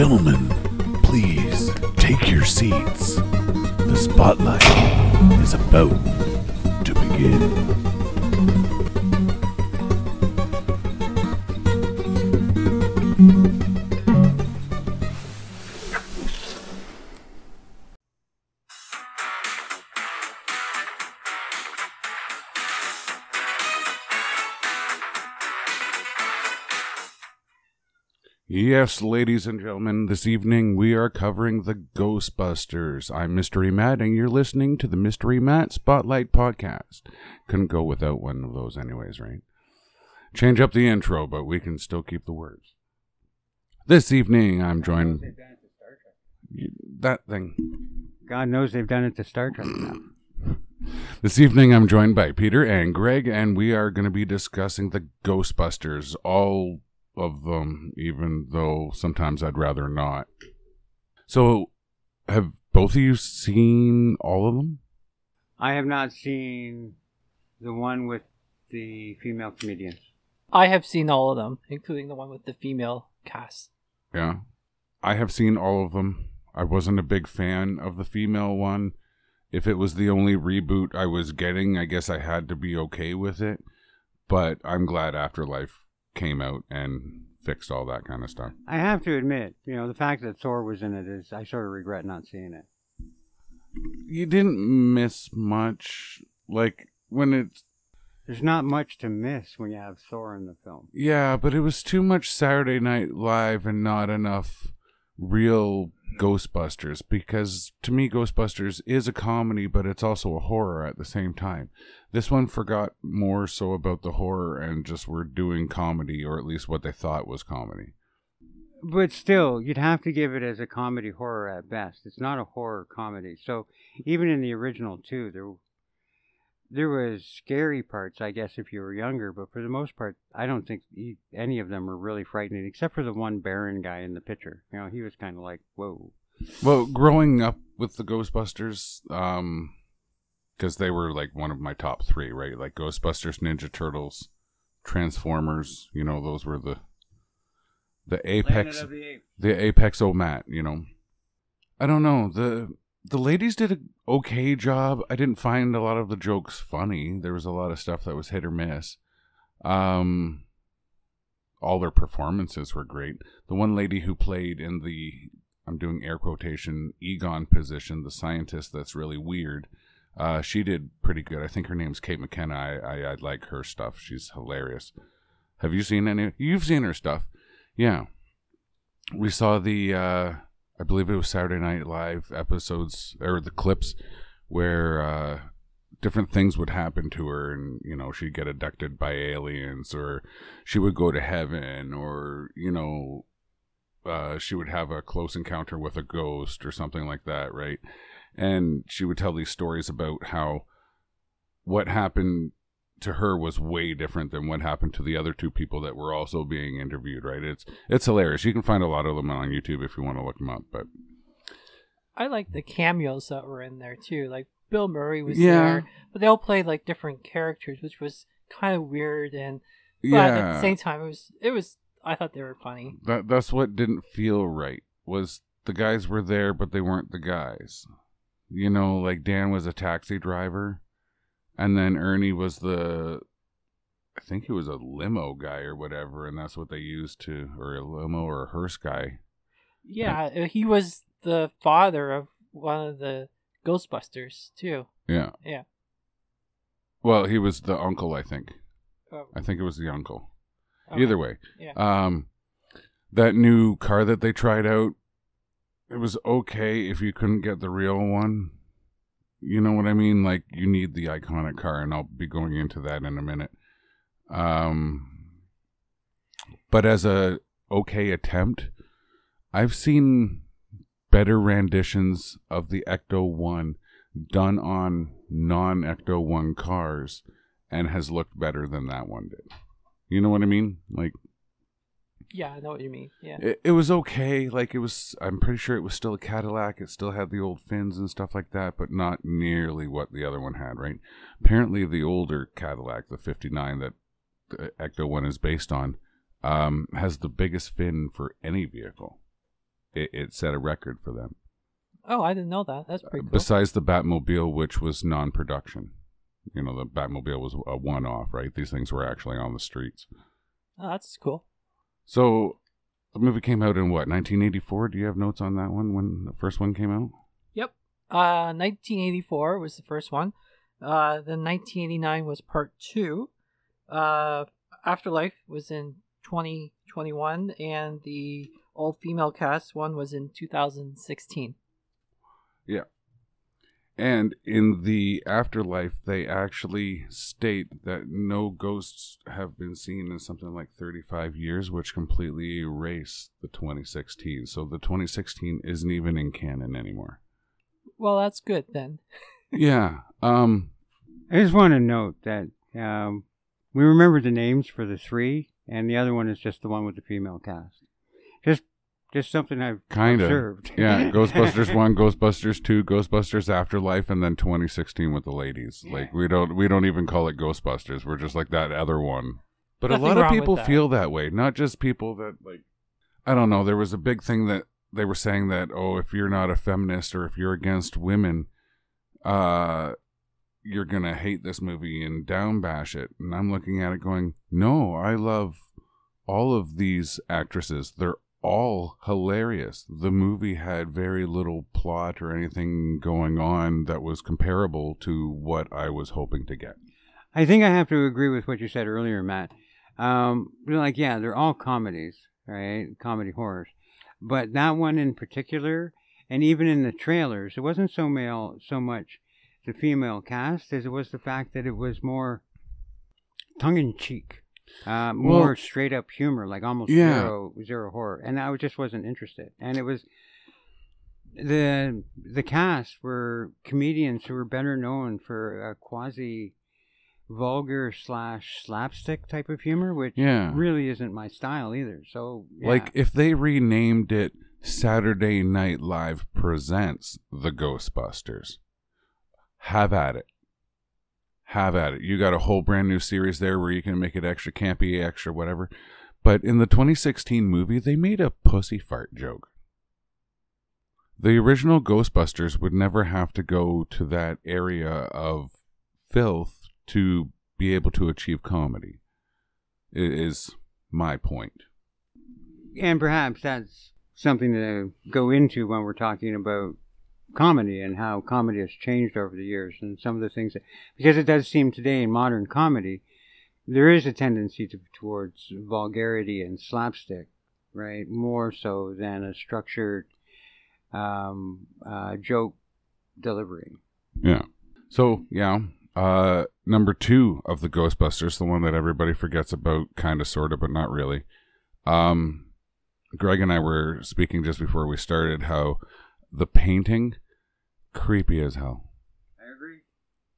Gentlemen, please take your seats. The spotlight is about to begin. Yes, ladies and gentlemen, this evening we are covering the Ghostbusters. I'm Mystery Matt, and you're listening to the Mystery Matt Spotlight Podcast. Couldn't go without one of those, anyways, right? Change up the intro, but we can still keep the words. This evening I'm joined. That thing. God knows they've done it to Star Trek now. This evening I'm joined by Peter and Greg, and we are going to be discussing the Ghostbusters, all of them, even though sometimes I'd rather not. So, have both of you seen all of them? I have not seen the one with the female comedians. I have seen all of them, including the one with the female cast. Yeah. I have seen all of them. I wasn't a big fan of the female one. If it was the only reboot I was getting, I guess I had to be okay with it. But I'm glad Afterlife came out and fixed all that kind of stuff. I have to admit, you know, the fact that Thor was in it is, I sort of regret not seeing it. You didn't miss much. Like, when it's. There's not much to miss when you have Thor in the film. Yeah, but it was too much Saturday Night Live and not enough real Ghostbusters because to me Ghostbusters is a comedy but it's also a horror at the same time. This one forgot more so about the horror and just were doing comedy or at least what they thought was comedy. But still, you'd have to give it as a comedy horror at best. It's not a horror comedy. So even in the original too, there there was scary parts, I guess, if you were younger. But for the most part, I don't think any of them were really frightening, except for the one Baron guy in the picture. You know, he was kind of like, whoa. Well, growing up with the Ghostbusters, um, because they were like one of my top three, right? Like Ghostbusters, Ninja Turtles, Transformers. You know, those were the the apex, the apex o Matt. You know, I don't know the the ladies did an okay job. I didn't find a lot of the jokes funny. There was a lot of stuff that was hit or miss. Um, all their performances were great. The one lady who played in the I'm doing air quotation Egon position, the scientist that's really weird. Uh, she did pretty good. I think her name's Kate McKinnon. I, I I like her stuff. She's hilarious. Have you seen any? You've seen her stuff, yeah. We saw the uh, I believe it was Saturday Night Live episodes or the clips where uh, different things would happen to her, and you know she'd get abducted by aliens, or she would go to heaven, or you know uh, she would have a close encounter with a ghost or something like that, right? And she would tell these stories about how what happened to her was way different than what happened to the other two people that were also being interviewed, right? It's it's hilarious. You can find a lot of them on YouTube if you want to look them up, but I like the cameos that were in there too. Like Bill Murray was Yeah. there, but they all played like different characters, which was kind of weird. And but yeah, at the same time, it was it was. I thought they were funny. that that's what didn't feel right was the guys were there but they weren't the guys you know like dan was a taxi driver and then ernie was the i think he was a limo guy or whatever and that's what they used to or a limo or a hearse guy Yeah, uh, he was the father of one of the Ghostbusters too. yeah Yeah. well he was the uncle i think Oh, i think it was the uncle okay. either way Yeah. um that new car that they tried out it was okay if you couldn't get the real one. You know what i mean? Like you need the iconic car and i'll be going into that in a minute. Um but as a okay attempt i've seen better renditions of the ecto 1 done on non ecto 1 cars and has looked better than that one did. You know what i mean? Like Yeah, I know what you mean. Yeah. it, it was okay. Like it was, I'm pretty sure it was still a Cadillac. It still had the old fins and stuff like that, but not nearly what the other one had. Right? Apparently, the older Cadillac, the '59 that the Ecto one is based on, um, has the biggest fin for any vehicle. It, it set a record for them. Oh, I didn't know that. That's pretty cool. Besides the Batmobile, which was non-production. You know, the Batmobile was a one-off, right? These things were actually on the streets. Oh, that's cool. So the movie came out in what 1984. Do you have notes on that one when the first one came out? Yep. Uh, 1984 was the first one. Uh, then 1989 was part two. Uh, Afterlife was in 2021, and the all female cast one was in 2016. And in the afterlife, they actually state that no ghosts have been seen in something like 35 years, which completely erase the 2016. So the 2016 isn't even in canon anymore. Well, that's good then. yeah. Um. I just want to note that um, we remember the names for the three, and the other one is just the one with the female cast. Just, just something I've Kinda. observed. Yeah. Ghostbusters one, Ghostbusters two, Ghostbusters Afterlife, and then 2016 with the ladies. Like we don't we don't even call it Ghostbusters. We're just like that other one. But Nothing a lot of people that. feel that way. Not just people that like. I don't know. There was a big thing that they were saying that oh, if you're not a feminist or if you're against women, uh, you're gonna hate this movie and down bash it. And I'm looking at it going, no, I love all of these actresses. They're all hilarious. The movie had very little plot or anything going on that was comparable to what I was hoping to get. I think I have to agree with what you said earlier, Matt. Um, like, yeah, they're all comedies, right? Comedy horrors. But that one in particular, and even in the trailers, it wasn't so male, so much the female cast as it was the fact that it was more tongue in cheek, uh, more Well- straight up humor, like almost Yeah. zero zero horror. And I just wasn't interested. And it was the the cast were comedians who were better known for a quasi vulgar slash slapstick type of humor, which Yeah. really isn't my style either. So yeah. Like if they renamed it Saturday Night Live Presents The Ghostbusters, have at it. Have at it. You got a whole brand new series there where you can make it extra campy, extra whatever. But in the 2016 movie, they made a pussy fart joke. The original Ghostbusters would never have to go to that area of filth to be able to achieve comedy. Is my point. and perhaps that's something to go into when we're talking about comedy and how comedy has changed over the years and some of the things that because it does seem today in modern comedy there is a tendency to, towards vulgarity and slapstick right more so than a structured um, uh, joke delivery Yeah. So yeah, uh, number two of the Ghostbusters, the one that everybody forgets about, kind of, sort of, but not really. Um, Greg and I were speaking just before we started how the painting creepy as hell. i agree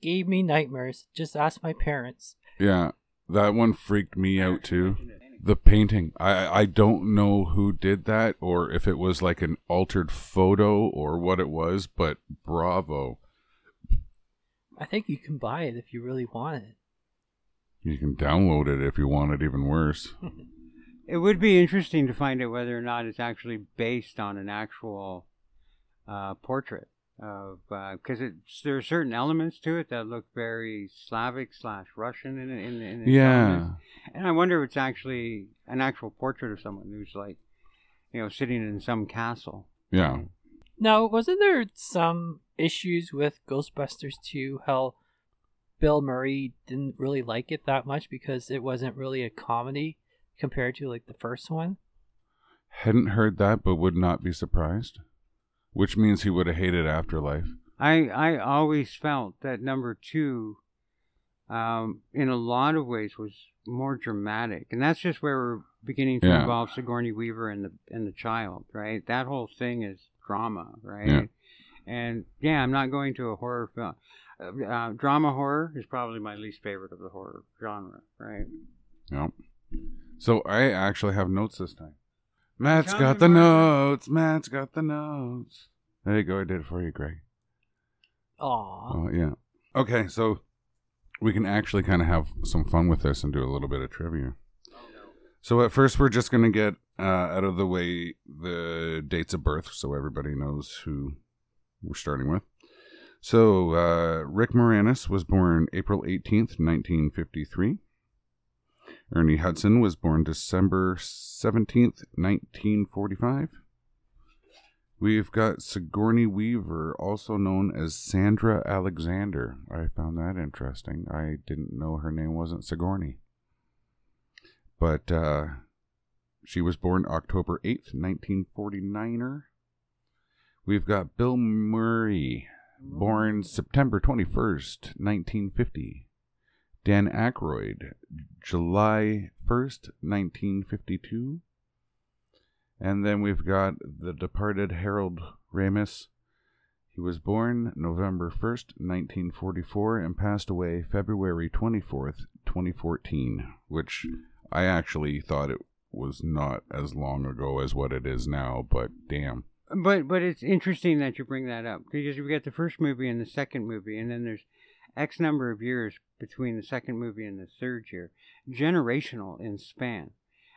Gave me nightmares. Just ask my parents. Yeah, that one freaked me out too. The painting, I I don't know who did that or if it was like an altered photo or what it was, but bravo. I think you can buy it if you really want it. You can download it if you want it even worse. It would be interesting to find out whether or not it's actually based on an actual uh, portrait of because it's there are certain elements to it that look very Slavic slash Russian in in, in its Yeah. elements. and I wonder if it's actually an actual portrait of someone who's like you know sitting in some castle. Yeah. Now, wasn't there some issues with Ghostbusters 2? How Bill Murray didn't really like it that much because it wasn't really a comedy compared to like the first one? Hadn't heard that, but would not be surprised. Which means he would have hated Afterlife. I I always felt that number two, um, in a lot of ways, was more dramatic, and that's just where we're beginning to Yeah. involve Sigourney Weaver and the and the child, right? That whole thing is drama, right? Yeah. And yeah, I'm not going to a horror film. Uh, uh, drama horror is probably my least favorite of the horror genre, right? Yep. So I actually have notes this time. Matt's got the notes. Matt's got the notes. There you go. I did it for you, Greg. Aw. Oh, yeah. Okay, so we can actually kind of have some fun with this and do a little bit of trivia. So at first, we're just going to get uh, out of the way the dates of birth so everybody knows who we're starting with. So uh, Rick Moranis was born April 18th, 1953. Ernie Hudson was born December 17th, 1945. We've got Sigourney Weaver, also known as Sandra Alexander. I found that interesting. I didn't know her name wasn't Sigourney. But uh, she was born October 8th, 1949er. We've got Bill Murray, born September 21st, 1950. Dan Aykroyd, July 1st, 1952. And then we've got the departed Harold Ramis. He was born November 1st, 1944, and passed away February 24th, 2014, which I actually thought it was not as long ago as what it is now, but damn. But but it's interesting that you bring that up because we got the first movie and the second movie, and then there's X number of years between the second movie and the third year, generational in span,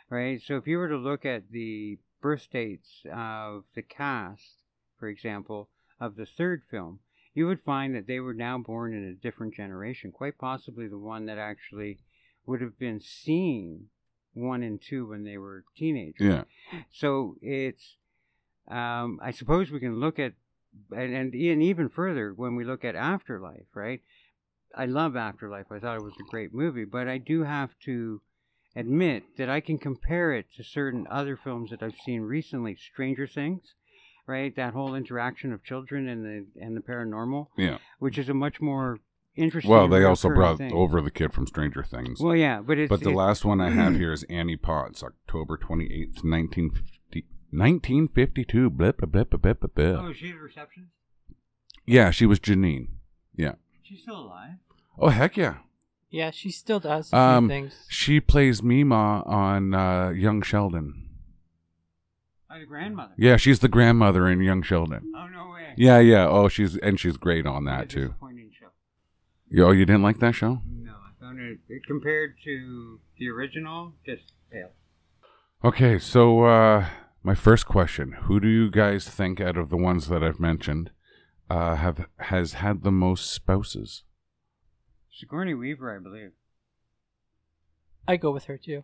right? So if you were to look at the birth dates of the cast, for example, of the third film, you would find that they were now born in a different generation, quite possibly the one that actually would have been seeing one and two when they were teenagers. Yeah. So it's, um, I suppose we can look at, and, and and even further when we look at Afterlife, right? I love Afterlife. I thought it was a great movie, but I do have to admit that I can compare it to certain other films that I've seen recently. Stranger Things, right? That whole interaction of children and the and the paranormal, Yeah. which is a much more interesting. Well, they also brought thing. over the kid from Stranger Things. Well, yeah, but it's but the it- last one I have here is Annie Potts, October 28th, 1950, 1952. Blip, blip, blip, blip, blip, blip. Oh, she's a receptionist. Yeah, she was Janine. Yeah. She's still alive. Oh, heck yeah. Yeah, she still does a Um, things. She plays Meemaw on uh, Young Sheldon. Oh, the grandmother. Yeah, she's the grandmother in Young Sheldon. Oh no way. Yeah, yeah. Oh, she's and she's great on that too. disappointing show. You- Oh, you didn't like that show? No, I found it, it compared to the original, just pale. Okay, so uh, my first question: Who do you guys think out of the ones that I've mentioned uh, have has had the most spouses? Sigourney Weaver, I believe. I go with her too.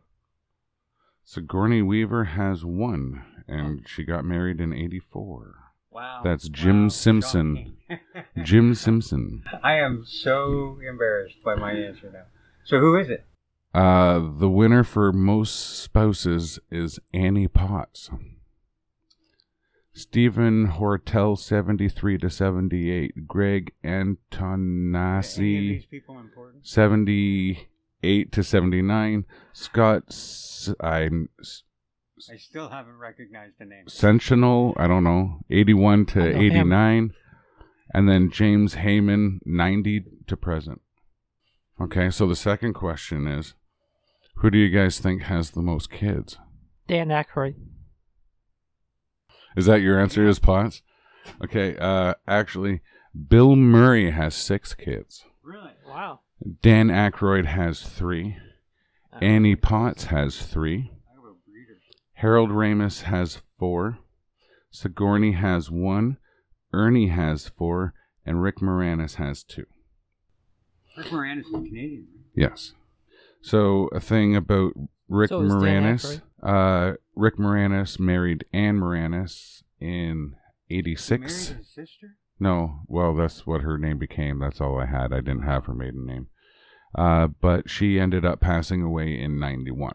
Sigourney Weaver has one, and she got married in '84. Wow. That's Jim Simpson. Jim Simpson. I am so embarrassed by my answer now. So who is it? Uh, the winner for most spouses is Annie Potts. Stephen Hortel, 73 to 78. Greg Any Antonacci, these people important? 78 to 79. Scott, S- I'm S- I still haven't recognized the name. Sentinel, I don't know, 81 to I know him. 89. And then James Hayman, 90 to present. Okay, so the second question is who do you guys think has the most kids? Dan Aykroyd. Is that your answer, is Potts? Okay, uh, actually, Bill Murray has six kids. Really? Wow. Dan Aykroyd has three. Annie Potts has three. I have a breeder. Harold Ramis has four. Sigourney has one. Ernie has four. And Rick Moranis has two. Rick Moranis is Canadian. right? Yes. So a thing about Rick So is Dan Moranis. Uh, Rick Moranis married Anne Moranis in He '86. married his sister? No, well, that's what her name became. That's all I had. I didn't have her maiden name. Uh, but she ended up passing away in '91.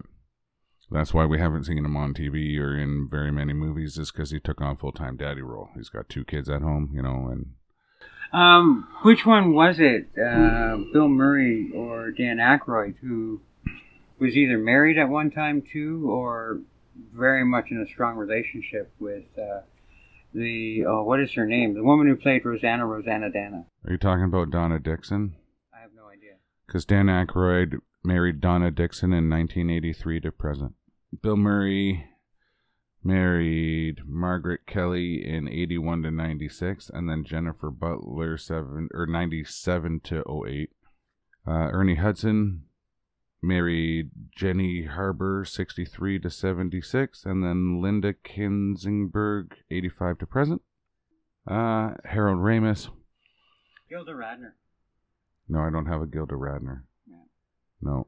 That's why we haven't seen him on TV or in very many movies, is because he took on full time daddy role. He's got two kids at home, you know, and Um, which one was it? Uh, Bill Murray or Dan Aykroyd, who was either married at one time too, or very much in a strong relationship with uh, the oh, what is her name? The woman who played Rosanna Rosanna Dana. are you talking about Donna Dixon? I have no idea. Because Dan Aykroyd married Donna Dixon in 1983 to present. Bill Murray married Margaret Kelly in 81 to 96, and then Jennifer Butler seven or 97 to 08. Uh, Ernie Hudson married Jenny Harbour, 63 to 76, and then Linda Kinzingberg, 85 to present. Uh, Harold Ramis. Gilda Radner. No, I don't have a Gilda Radner. Yeah. No.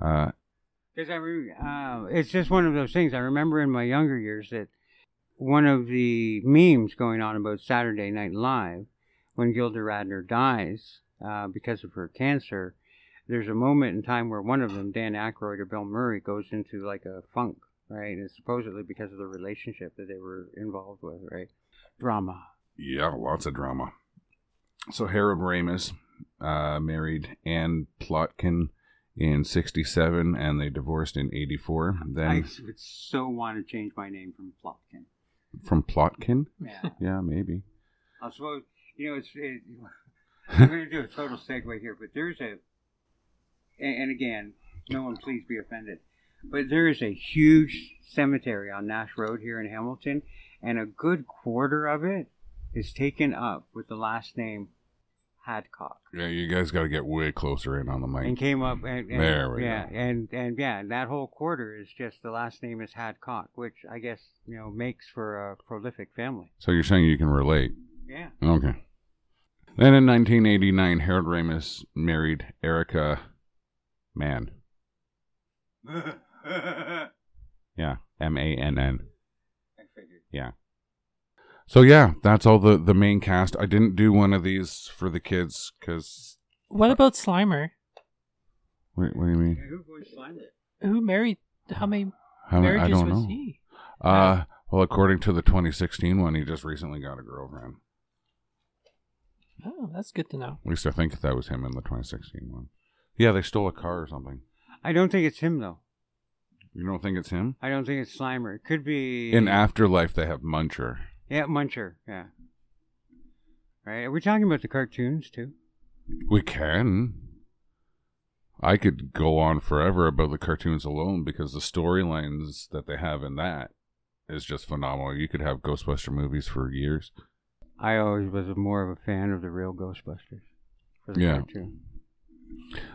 Uh, Because I, re- uh, it's just one of those things. I remember in my younger years that one of the memes going on about Saturday Night Live, when Gilda Radner dies uh, because of her cancer, there's a moment in time where one of them, Dan Aykroyd or Bill Murray, goes into like a funk, right? And it's supposedly because of the relationship that they were involved with, right? Drama. yeah, lots of drama. So Harold Ramis uh, married Ann Plotkin in 67, and they divorced in 84. Then I would so want to change my name from Plotkin. from Plotkin? Yeah. Yeah, maybe. I suppose you know it's. It, I'm going to do a total segue here, but there's a, and, and again, no one please be offended, but there is a huge cemetery on Nash Road here in Hamilton, and a good quarter of it is taken up with the last name Hadcock, Yeah, you guys got to get way closer in on the mic. and came up and, and There we yeah, go. and and yeah, and that whole quarter is just the last name is Hadcock, which I guess you know makes for a prolific family. So you're saying you can relate? Yeah. Okay. Then in 1989, Harold Ramis married Erica Mann. Yeah, M A N N. I figured. Yeah. So yeah, that's all the the main cast. I didn't do one of these for the kids because What about Slimer? Wait, what do you mean? Who voiced Slimer? Who married? How many How, many- I marriages don't was know. he? Uh, well, according to the 2016 one, he just recently got a girlfriend. Oh, that's good to know. At least I think that was him in the 2016 one. Yeah, they stole a car or something. I don't think it's him though. You don't think it's him? I don't think it's Slimer. It could be In Afterlife, they have Muncher. Yeah, Muncher. Yeah. Right. Are we talking about the cartoons too? We can. I could go on forever about the cartoons alone because the storylines that they have in that is just phenomenal. You could have Ghostbuster movies for years. I always was more of a fan of the real Ghostbusters for the Yeah. cartoon.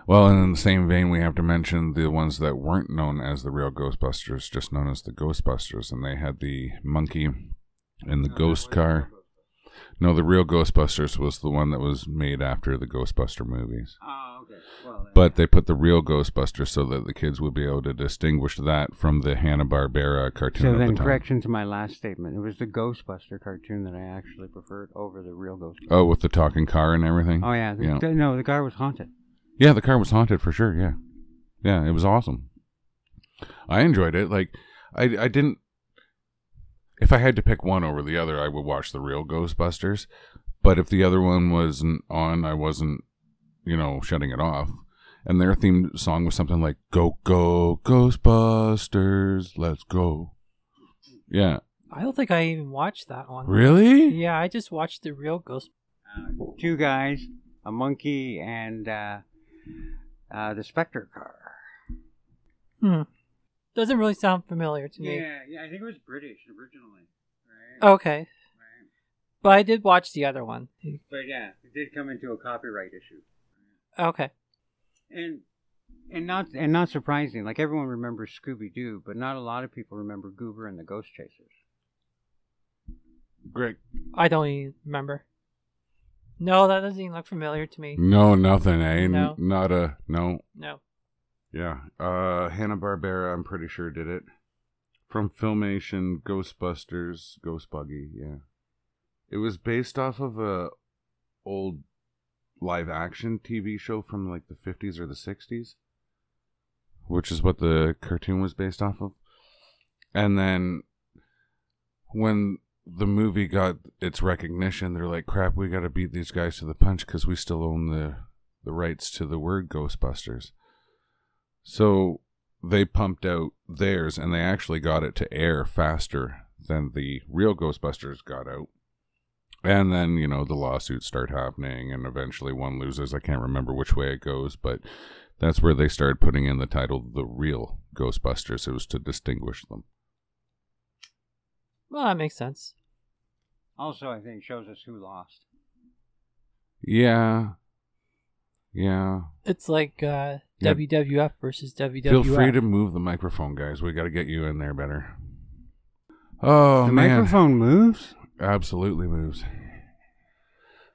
Well, and in the same vein, we have to mention the ones that weren't known as the real Ghostbusters, just known as the Ghostbusters, and they had the monkey and the ghost car. No, the real Ghostbusters was the one that was made after the Ghostbuster movies. Oh, okay. Well, But they put the real Ghostbusters so that the kids would be able to distinguish that from the Hanna Barbera cartoon. so then, the time. correction to my last statement. It was the Ghostbuster cartoon that I actually preferred over the real Ghostbuster. Oh, with the talking car and everything. Oh yeah, the, Yeah. the- no, the car was haunted. Yeah, the car was haunted for sure. Yeah, yeah, it was awesome. I enjoyed it. Like, I I didn't. If I had to pick one over the other, I would watch the real Ghostbusters. But if the other one wasn't on, I wasn't, you know, shutting it off. And their theme song was something like "Go Go Ghostbusters, Let's Go." Yeah, I don't think I even watched that one. really? Yeah, I just watched the real Ghost. Uh, two guys, a monkey, and uh, uh, the Spectre car. Hmm. Doesn't really sound familiar to me. Yeah, yeah, I think it was British originally. Right. Okay, Right. but I did watch the other one. But yeah, it did come into a copyright issue. Okay. And and not and not surprising, like everyone remembers Scooby Doo, but not a lot of people remember Goober and the Ghost Chasers. Great. I don't even remember. No, that doesn't even look familiar to me. No, nothing, eh? N- No. Not a no. No. Yeah. Uh Hanna Barbera, I'm pretty sure did it. From Filmation, Ghostbusters, Ghost Buggy, yeah. It was based off of a old live action TV show from like the 50s or the 60s, which is what the cartoon was based off of. And then when the movie got its recognition, they're like, "Crap, we got to beat these guys to the punch because we still own the the rights to the word Ghostbusters." So they pumped out theirs, and they actually got it to air faster than the real Ghostbusters got out. And then you know the lawsuits start happening, and eventually one loses. I can't remember which way it goes, but that's where they started putting in the title "The Real Ghostbusters." It was to distinguish them. Well, that makes sense. Also, I think shows us who lost. Yeah, Yeah. It's like uh, Yeah. WWF versus WWF. Feel free to move the microphone, guys. We got to get you in there better. Oh the man, microphone moves. absolutely moves.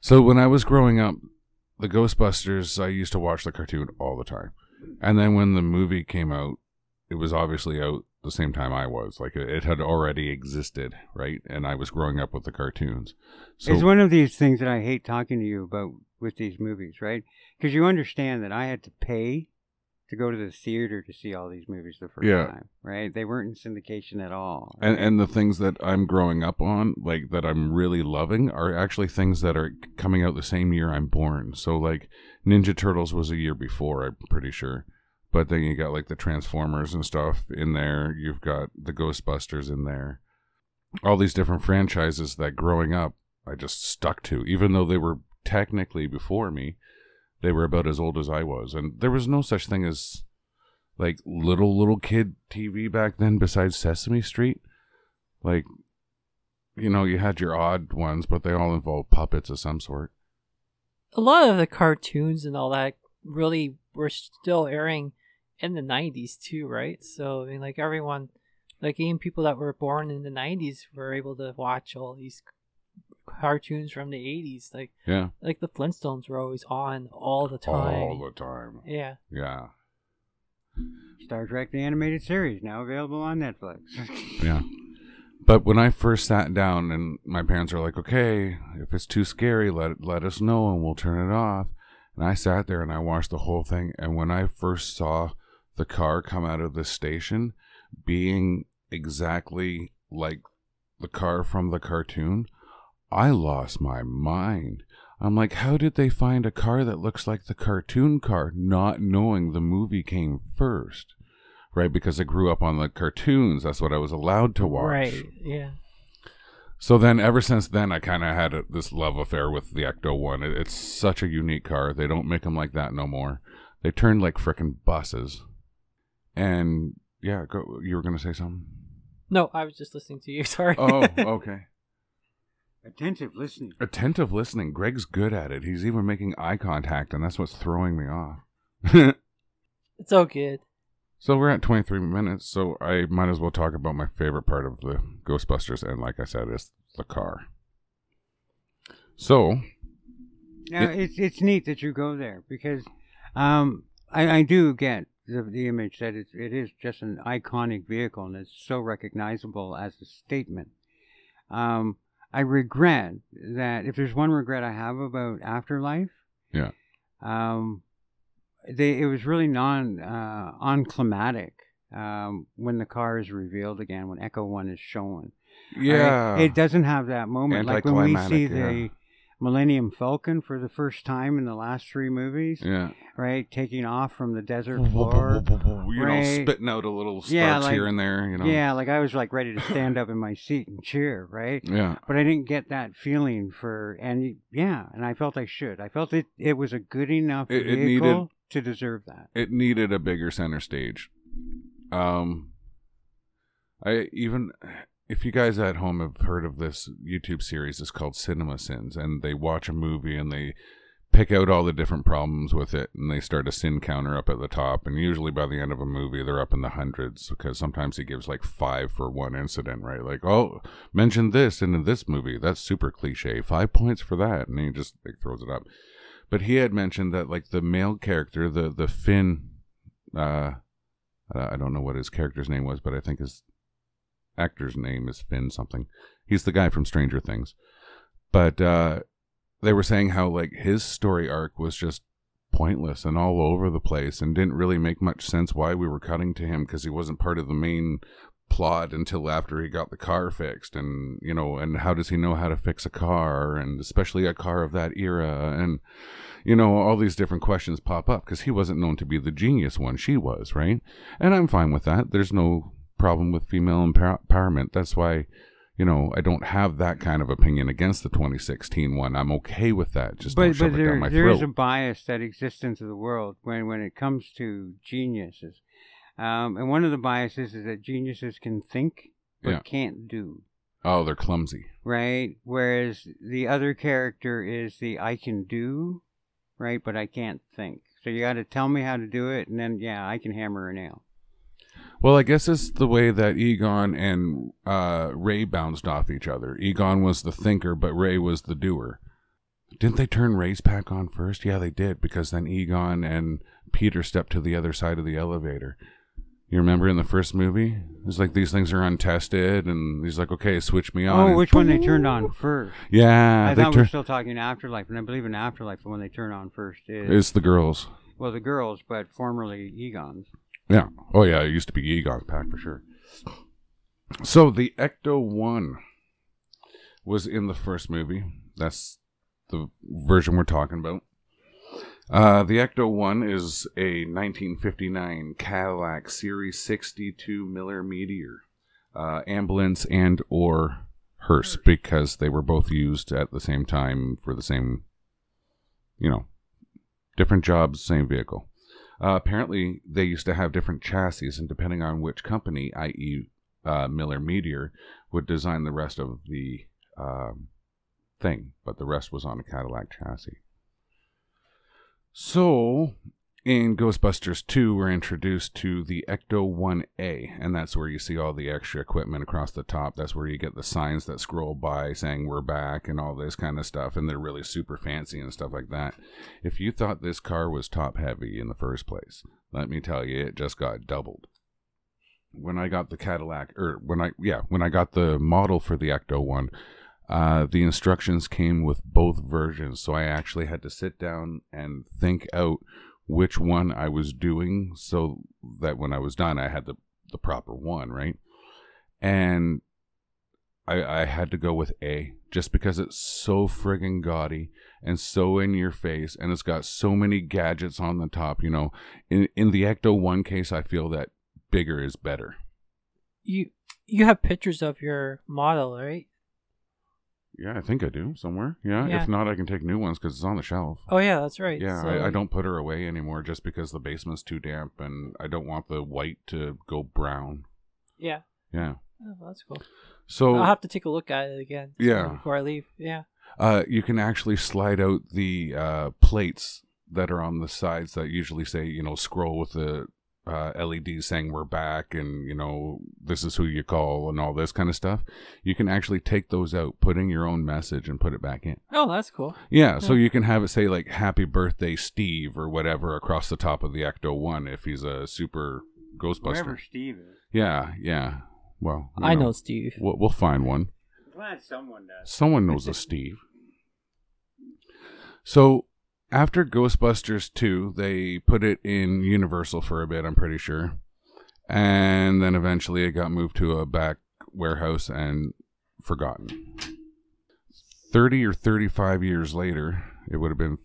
So when I was growing up, the Ghostbusters, I used to watch the cartoon all the time, and then when the movie came out, it was obviously out the same time I was. Like it, had already existed, right? And I was growing up with the cartoons. So it's one of these things that I hate talking to you about with these movies, right? Because you understand that I had to pay to go to the theater to see all these movies the first Yeah. time, right? They weren't in syndication at all. and and the things that I'm growing up on, like that I'm really loving, are actually things that are coming out the same year I'm born. So like Ninja Turtles was a year before, I'm pretty sure. But then you got like the Transformers and stuff in there. You've got the Ghostbusters in there. All these different franchises that growing up I just stuck to, even though they were technically before me. They were about as old as I was, and there was no such thing as like little little kid TV back then besides Sesame Street. Like, you know, you had your odd ones, but they all involved puppets of some sort. a lot of the cartoons and all that really were still airing in the 90s too, right? So, I mean, like everyone, like even people that were born in the 90s were able to watch all these cartoons from the 80s. Like, Yeah, like the Flintstones were always on all the time. all the time. yeah. Yeah, Star Trek the animated series now available on Netflix. yeah. But when I first sat down, and my parents are like, "Okay, if it's too scary, let let us know, and we'll turn it off." And I sat there and I watched the whole thing. And when I first saw the car come out of the station, being exactly like the car from the cartoon, I lost my mind. I'm like, how did they find a car that looks like the cartoon car, not knowing the movie came first? Right? Because I grew up on the cartoons. That's what I was allowed to watch. Right. Yeah. So then, ever since then, I kind of had a, this love affair with the Ecto One. It, it's such a unique car. They don't make them like that no more. They turned like frickin' buses. And yeah, go. You were gonna say something? No, I was just listening to you. Sorry. Oh, okay. Attentive listening. Attentive listening. Greg's good at it. He's even making eye contact, and that's what's throwing me off. it's all good. So we're at 23 minutes, so I might as well talk about my favorite part of the Ghostbusters, and like I said, it's the car. So, Now, it's it's neat that you go there because um, I, I do get the, the image that it's, it is just an iconic vehicle and it's so recognizable as a statement. Um, I regret that if there's one regret I have about Afterlife, Yeah. um, they it was really non uh, unclimatic um, when the car is revealed again when Ecto One is shown. right? yeah. it doesn't have that moment like when we see Anticlimactic, the. Millennium Falcon for the first time in the last three movies, yeah. right? Taking off from the desert floor. you know, spitting out a little sparks Yeah, like- here and there, you know. Yeah, like I was like ready to stand up in my seat and cheer, right? Yeah. But I didn't get that feeling for, and yeah, and I felt I should. I felt it. It was a good enough It- it vehicle needed- to deserve that. It needed a bigger center stage. Um I even if you guys at home have heard of this YouTube series, it's called Cinema Sins, and they watch a movie and they pick out all the different problems with it and they start a sin counter up at the top and usually by the end of a movie they're up in the hundreds because sometimes he gives like five for one incident right? Like oh mention this in this movie. That's super cliche. Five points for that. And he just like throws it up but he had mentioned that like the male character the the finn uh i don't know what his character's name was but i think his actor's name is finn something. He's the guy from stranger things. But uh they were saying how like his story arc was just pointless and all over the place and didn't really make much sense why we were cutting to him because he wasn't part of the main plot until after he got the car fixed and you know and how does he know how to fix a car and especially a car of that era and you know all these different questions pop up because he wasn't known to be the genius one she was right? And i'm fine with that. There's no problem with female empower- empowerment. That's why you know i don't have that kind of opinion against the 2016 one. I'm okay with that. Just but shove but it down there my there is throat. a bias that exists into the world when when it comes to geniuses, um, and one of the biases is that geniuses can think but Yeah. can't do. oh they're clumsy right? Whereas the other character is the I can do, right? But I can't think. So you got to tell me how to do it, and then yeah, I can hammer a nail. Well, I guess it's the way that Egon and uh, Ray bounced off each other. Egon was the thinker, but Ray was the doer. Didn't they turn Ray's pack on first? Yeah, they did, because then Egon and Peter stepped to the other side of the elevator. You remember in the first movie? It's like these things are untested, and he's like, okay, switch me on. Oh, which one they turned on first? Yeah, I they thought we were tur- still talking Afterlife, and I believe in Afterlife the one they turn on first is It's the girls. well the girls, but formerly Egon's. Yeah. Oh, yeah. It used to be Egon's pack for sure. So the Ecto One was in the first movie. That's the version we're talking about. Uh, the Ecto One is a 1959 Cadillac Series 62 Miller Meteor, uh, ambulance and or hearse because they were both used at the same time for the same, you know, different jobs, same vehicle. Uh, apparently, they used to have different chassis, and depending on which company, i.e., uh, Miller Meteor, would design the rest of the um, thing, but the rest was on a Cadillac chassis. So, in Ghostbusters 2, we're introduced to the Ecto 1A, and that's where you see all the extra equipment across the top. That's where you get the signs that scroll by saying we're back and all this kind of stuff, and they're really super fancy and stuff like that. If you thought this car was top heavy in the first place, let me tell you, it just got doubled. When I got the Cadillac, or when I, yeah, when I got the model for the Ecto 1, uh, the instructions came with both versions, so I actually had to sit down and think out which one I was doing, so that when I was done, I had the the proper one, right? And I I had to go with A, just because it's so friggin' gaudy and so in your face, and it's got so many gadgets on the top. You know, in in the Ecto One case, I feel that bigger is better. You you have pictures of your model, right? Yeah, I think I do somewhere. Yeah, Yeah. if not, I can take new ones because it's on the shelf. Oh yeah, that's right. Yeah, So- I, I don't put her away anymore just because the basement's too damp and I don't want the white to go brown. Yeah, Yeah. oh, that's cool. So I'll have to take a look at it again. Yeah. before I leave. Yeah. uh, you can actually slide out the uh, plates that are on the sides that usually say, you know, scroll with the uh, LEDs saying we're back and, you know, this is who you call and all this kind of stuff. You can actually take those out, put in your own message and put it back in. Oh, that's cool. Yeah, so you can have it say like "Happy Birthday, Steve" or whatever across the top of the Ecto One if he's a super Ghostbuster. Wherever Steve is. Yeah, yeah. Well, I know Steve. We'll, we'll find one. Glad someone does. Someone knows a Steve. So after Ghostbusters 2, they put it in Universal for a bit, I'm pretty sure. And then eventually it got moved to a back warehouse and forgotten. 30 or 35 years later, it would have been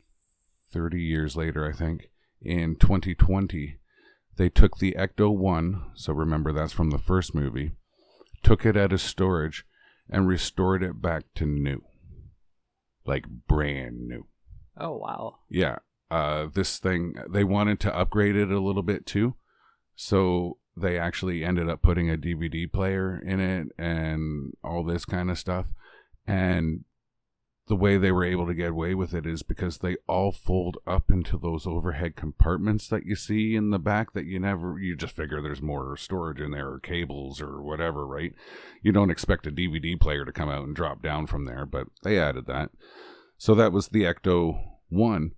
30 years later, I think, in 2020, they took the Ecto 1, so remember that's from the first movie, took it out of storage and restored it back to new. Like brand new. Oh wow. Yeah. Uh, this thing, they wanted to upgrade it a little bit too. So they actually ended up putting a DVD player in it and all this kind of stuff. And the way they were able to get away with it is because they all fold up into those overhead compartments that you see in the back that you never, you just figure there's more storage in there or cables or whatever, right? You don't expect a DVD player to come out and drop down from there, but they added that. So that was the Ecto 1.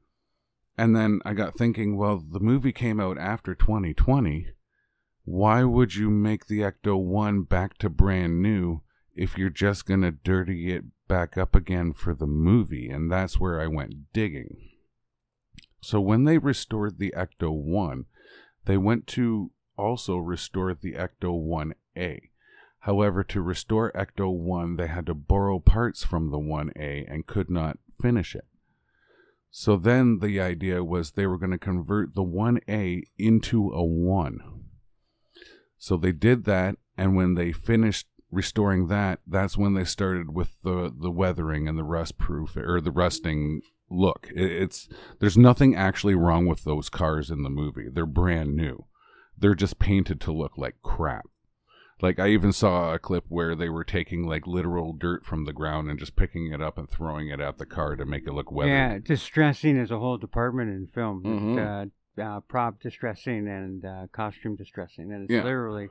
And then I got thinking, well, the movie came out after 2020. Why would you make the Ecto 1 back to brand new if you're just going to dirty it back up again for the movie? And that's where I went digging. So when they restored the Ecto 1, they went to also restore the Ecto 1A. However, to restore Ecto 1, they had to borrow parts from the 1A and could not finish it. So then the idea was they were going to convert the 1A into a 1. So they did that, and when they finished restoring that, that's when they started with the, the weathering and the rust proof or the rusting look. It, it's there's nothing actually wrong with those cars in the movie. They're brand new. They're just painted to look like crap. Like I even saw a clip where they were taking like literal dirt from the ground and just picking it up and throwing it at the car to make it look weathered. Yeah, distressing is a whole department in film. It's, Mhm. uh, uh, prop distressing and uh, costume distressing, and it's Yeah. literally,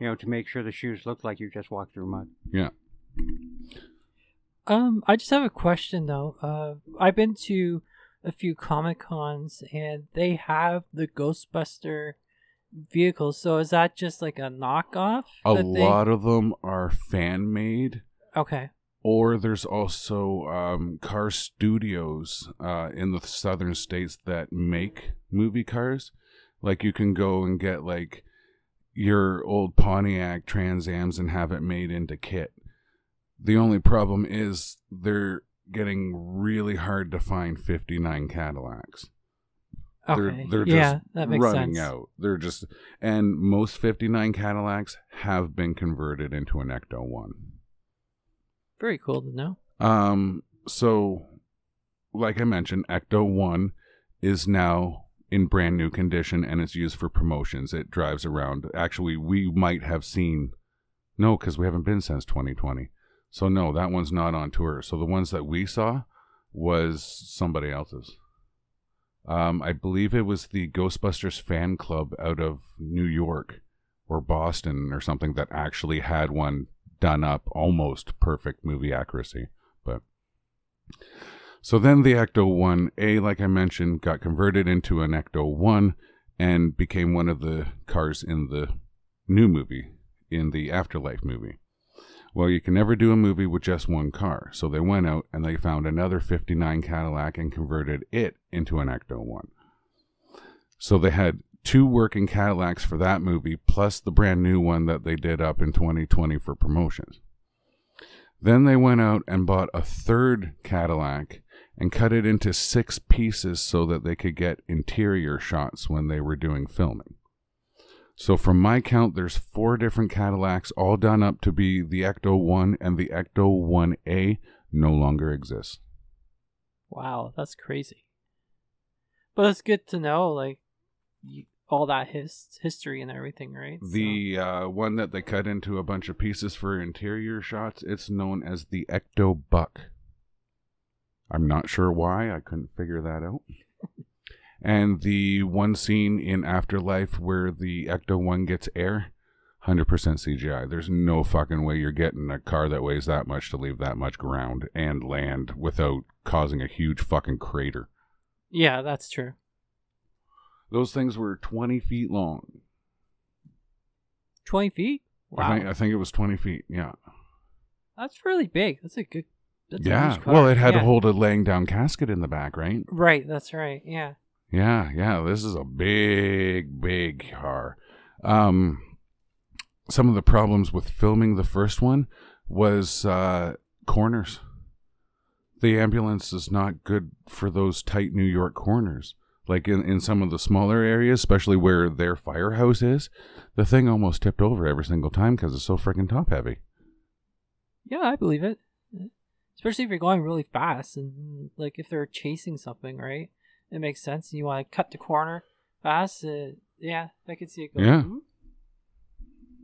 you know, to make sure the shoes look like you just walked through mud. Yeah. Um, I just have a question though. Uh, I've been to a few Comic Cons and they have the Ghostbuster vehicles. So is that just like a knockoff? A that they- lot of them are fan made. Okay. Or there's also um, car studios uh, in the southern states that make movie cars. Like you can go and get like your old Pontiac Trans Ams and have it made into kit. The only problem is they're getting really hard to find 59 Cadillacs. Okay. They're, they're yeah, just that makes running sense. out. They're just, and most 59 Cadillacs have been converted into an Ecto 1. Very cool to know. Um, so, like I mentioned, Ecto 1 is now in brand new condition and it's used for promotions. It drives around. Actually, we might have seen, no, because we haven't been since 2020. So, no, that one's not on tour. So, the ones that we saw was somebody else's. Um, I believe it was the Ghostbusters fan club out of New York or Boston or something that actually had one done up almost perfect movie accuracy. But so then the Ecto 1A, like I mentioned, got converted into an Ecto 1 and became one of the cars in the new movie, in the Afterlife movie. Well, you can never do a movie with just one car. So they went out and they found another 59 Cadillac and converted it into an Ecto 1. So they had two working Cadillacs for that movie, plus the brand new one that they did up in 2020 for promotions. Then they went out and bought a third Cadillac and cut it into six pieces so that they could get interior shots when they were doing filming. So, from my count, there's four different Cadillacs, all done up to be the Ecto 1, and the Ecto 1A no longer exists. Wow, that's crazy. But it's good to know, like, you, all that his history and everything, right? So- The uh, one that they cut into a bunch of pieces for interior shots, it's known as the Ecto Buck. I'm not sure why. I couldn't figure that out. and the one scene in Afterlife where the Ecto 1 gets air, 100% CGI. There's no fucking way you're getting a car that weighs that much to leave that much ground and land without causing a huge fucking crater. yeah, that's true. Those things were 20 feet long. 20 feet? Wow. I, think, I think it was 20 feet, yeah. That's really big. That's a good. That's a yeah. huge car. Well, it had yeah. to hold a laying down casket in the back, right? Right, that's right. Yeah. Yeah, yeah. This is a big, big car. Um, some of the problems with filming the first one was uh, corners. The ambulance is not good for those tight New York corners. Like in, in some of the smaller areas, especially where their firehouse is, the thing almost tipped over every single time because it's so freaking top heavy. Yeah, I believe it. Especially if you're going really fast and like if they're chasing something, right? It makes sense. And you want to cut the corner fast. Uh, yeah, I could see it going. Yeah.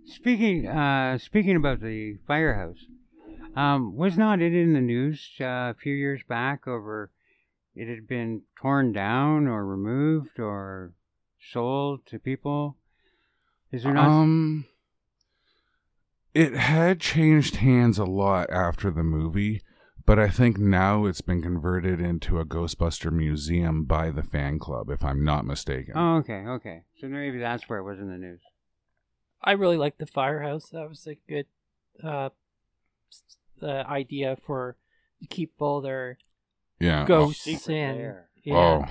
Speaking uh, speaking about the firehouse, um, was not it in the news uh, a few years back over it had been torn down or removed or sold to people? Is there not? Um, it had changed hands a lot after the movie, but I think now it's been converted into a Ghostbuster museum by the fan club, if I'm not mistaken. oh, okay, okay. So maybe that's where it was in the news. I really like the firehouse. That was a good uh, uh, idea for to keep all their yeah. ghosts secret in. lair. Yeah. Oh.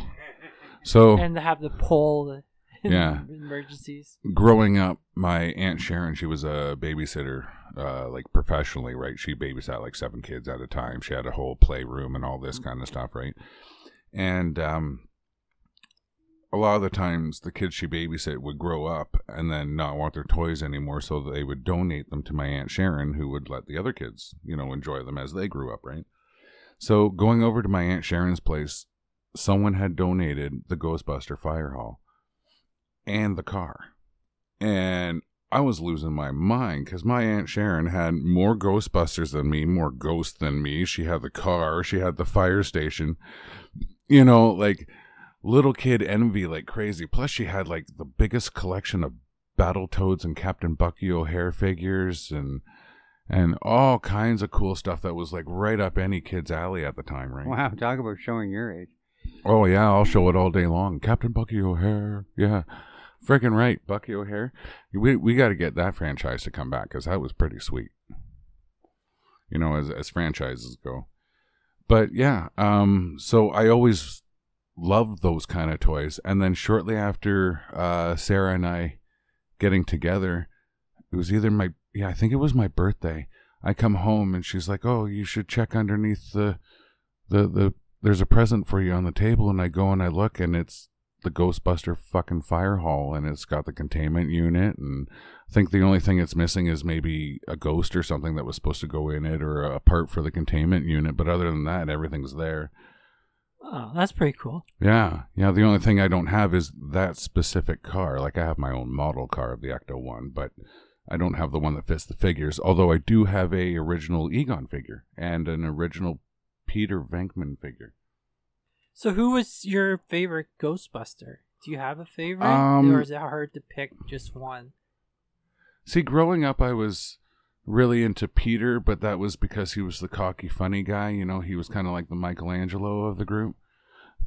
So And to have the pole in Yeah. emergencies. growing up, my aunt Sharon, she was a babysitter, uh, like professionally, right? She babysat like seven kids at a time. She had a whole playroom and all this kind of stuff, right? And um, a lot of the times, the kids she babysit would grow up and then not want their toys anymore, so they would donate them to my aunt Sharon, who would let the other kids, you know, enjoy them as they grew up, right? So going over to my aunt Sharon's place, someone had donated the Ghostbuster Fire Hall and the car. And I was losing my mind because my Aunt Sharon had more Ghostbusters than me, more ghosts than me. She had the car, she had the fire station. You know, like little kid envy like crazy. Plus, she had like the biggest collection of Battletoads and Captain Bucky O'Hare figures and and all kinds of cool stuff that was like right up any kid's alley at the time, right? Wow, talk about showing your age. Oh yeah, I'll show it all day long. Captain Bucky O'Hare, yeah, freaking right, Bucky O'Hare. We we got to get that franchise to come back because that was pretty sweet. You know, as as franchises go. But yeah, um, so I always loved those kind of toys, and then shortly after uh, Sarah and I getting together, it was either my yeah, I think it was my birthday. I come home and she's like, "Oh, you should check underneath the the the there's a present for you on the table." And I go and I look and it's the Ghostbuster fucking fire hall and it's got the containment unit and I think the only thing it's missing is maybe a ghost or something that was supposed to go in it or a part for the containment unit, but other than that everything's there. Oh, that's pretty cool. Yeah, yeah. The only thing I don't have is that specific car. Like I have my own model car of the Ecto One, but I don't have the one that fits the figures. Although I do have a original Egon figure and an original Peter Venkman figure. So, who was your favorite Ghostbuster? Do you have a favorite, Um, or is it hard to pick just one? See, growing up, I was really into Peter, but that was because he was the cocky, funny guy. You know, he was kind of like the Michelangelo of the group.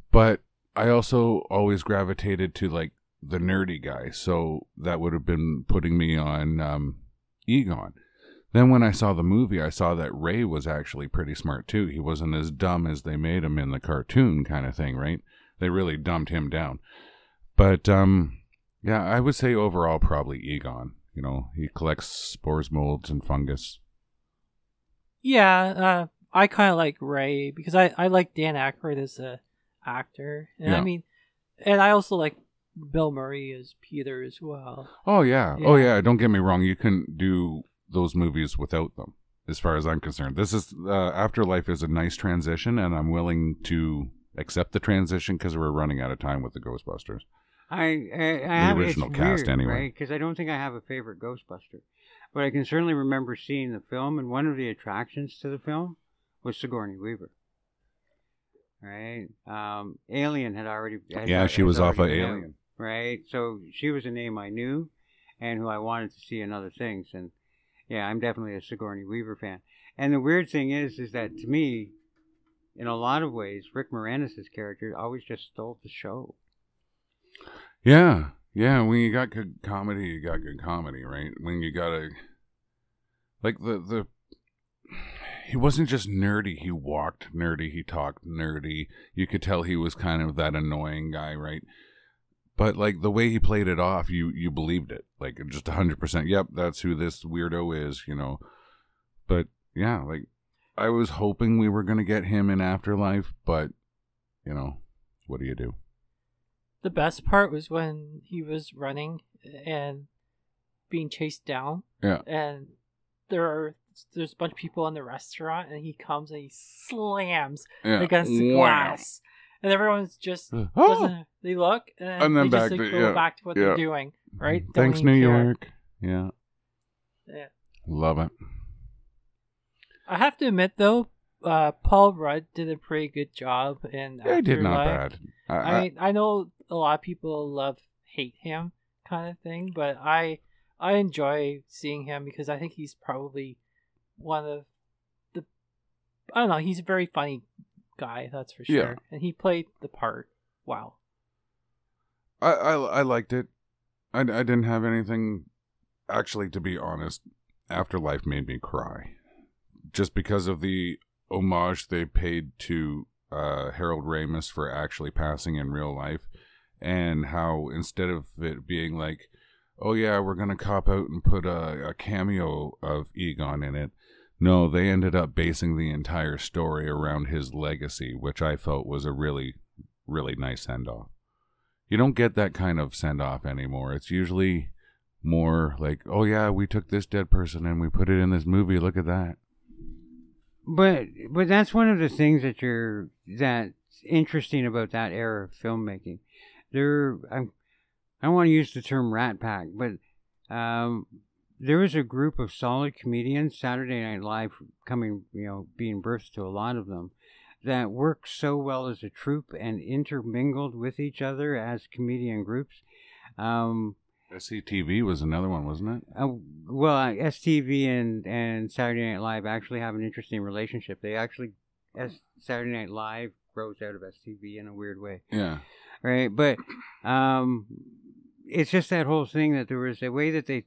But I also always gravitated to like the nerdy guy, so that would have been putting me on um, Egon. Then when I saw the movie, I saw that Ray was actually pretty smart too. He wasn't as dumb as they made him in the cartoon kind of thing, right? They really dumbed him down. But um yeah, I would say overall probably Egon. You know, he collects spores, molds, and fungus. Yeah, uh, I kind of like Ray because I, I like Dan Aykroyd as a actor, and I mean, and I also like Bill Murray as Peter as well. Oh yeah. Oh Yeah. yeah. Don't get me wrong. You couldn't do those movies without them, as far as I'm concerned. This is uh, Afterlife is a nice transition, and I'm willing to accept the transition because we're running out of time with the Ghostbusters. I I, I have original cast, weird, anyway. right? Because I don't think I have a favorite Ghostbuster, but I can certainly remember seeing the film, and one of the attractions to the film was Sigourney Weaver. Right, um, Alien had already. had- yeah, she was off of out, Alien. right? So she was a name I knew, and who I wanted to see in other things. And yeah, I'm definitely a Sigourney Weaver fan. And the weird thing is, is that to me, in a lot of ways, Rick Moranis' character always just stole the show. Yeah, yeah. When you got good comedy, you got good comedy, right? When you got a like the the he wasn't just nerdy. He walked nerdy. He talked nerdy. You could tell he was kind of that annoying guy, right? But like the way he played it off, you you believed it, like just hundred percent. Yep, that's who this weirdo is, you know. But yeah, like I was hoping we were gonna get him in Afterlife, but you know, what do you do? The best part was when he was running and being chased down, Yeah. and there are there's a bunch of people in the restaurant, and he comes and he slams Yeah. against the glass, and everyone's just Oh. doesn't they look and, And then they back just like, to- go yeah, back to what yeah. they're doing, right? Don't Thanks, New care. York. Yeah. Yeah. Love it. I have to admit though, uh, Paul Rudd did a pretty good job and Yeah, he did not bad. I, I I, mean, I know a lot of people love hate him kind of thing, but I I enjoy seeing him because I think he's probably one of the I don't know, he's a very funny guy, that's for sure. Yeah. And he played the part. Wow. I, I, I liked it. I, I didn't have anything. Actually, to be honest, Afterlife made me cry. Just because of the homage they paid to uh, Harold Ramis for actually passing in real life, and how instead of it being like, oh yeah, we're gonna cop out and put a, a cameo of Egon in it, no, they ended up basing the entire story around his legacy, which I felt was a really, really nice send off. You don't get that kind of send off anymore. It's usually more like, oh yeah, we took this dead person and we put it in this movie. Look at that. But but that's one of the things that you're that's interesting about that era of filmmaking. There, I'm, I don't want to use the term Rat Pack, but um, there was a group of solid comedians, Saturday Night Live coming, you know, being birthed to a lot of them, that worked so well as a troupe and intermingled with each other as comedian groups. Um, SCTV was another one, wasn't it? uh, well, uh, STV and, and Saturday Night Live actually have an interesting relationship. They actually, S, Saturday Night Live grows out of STV in a weird way Yeah. right? But um, it's just that whole thing that there was a way that they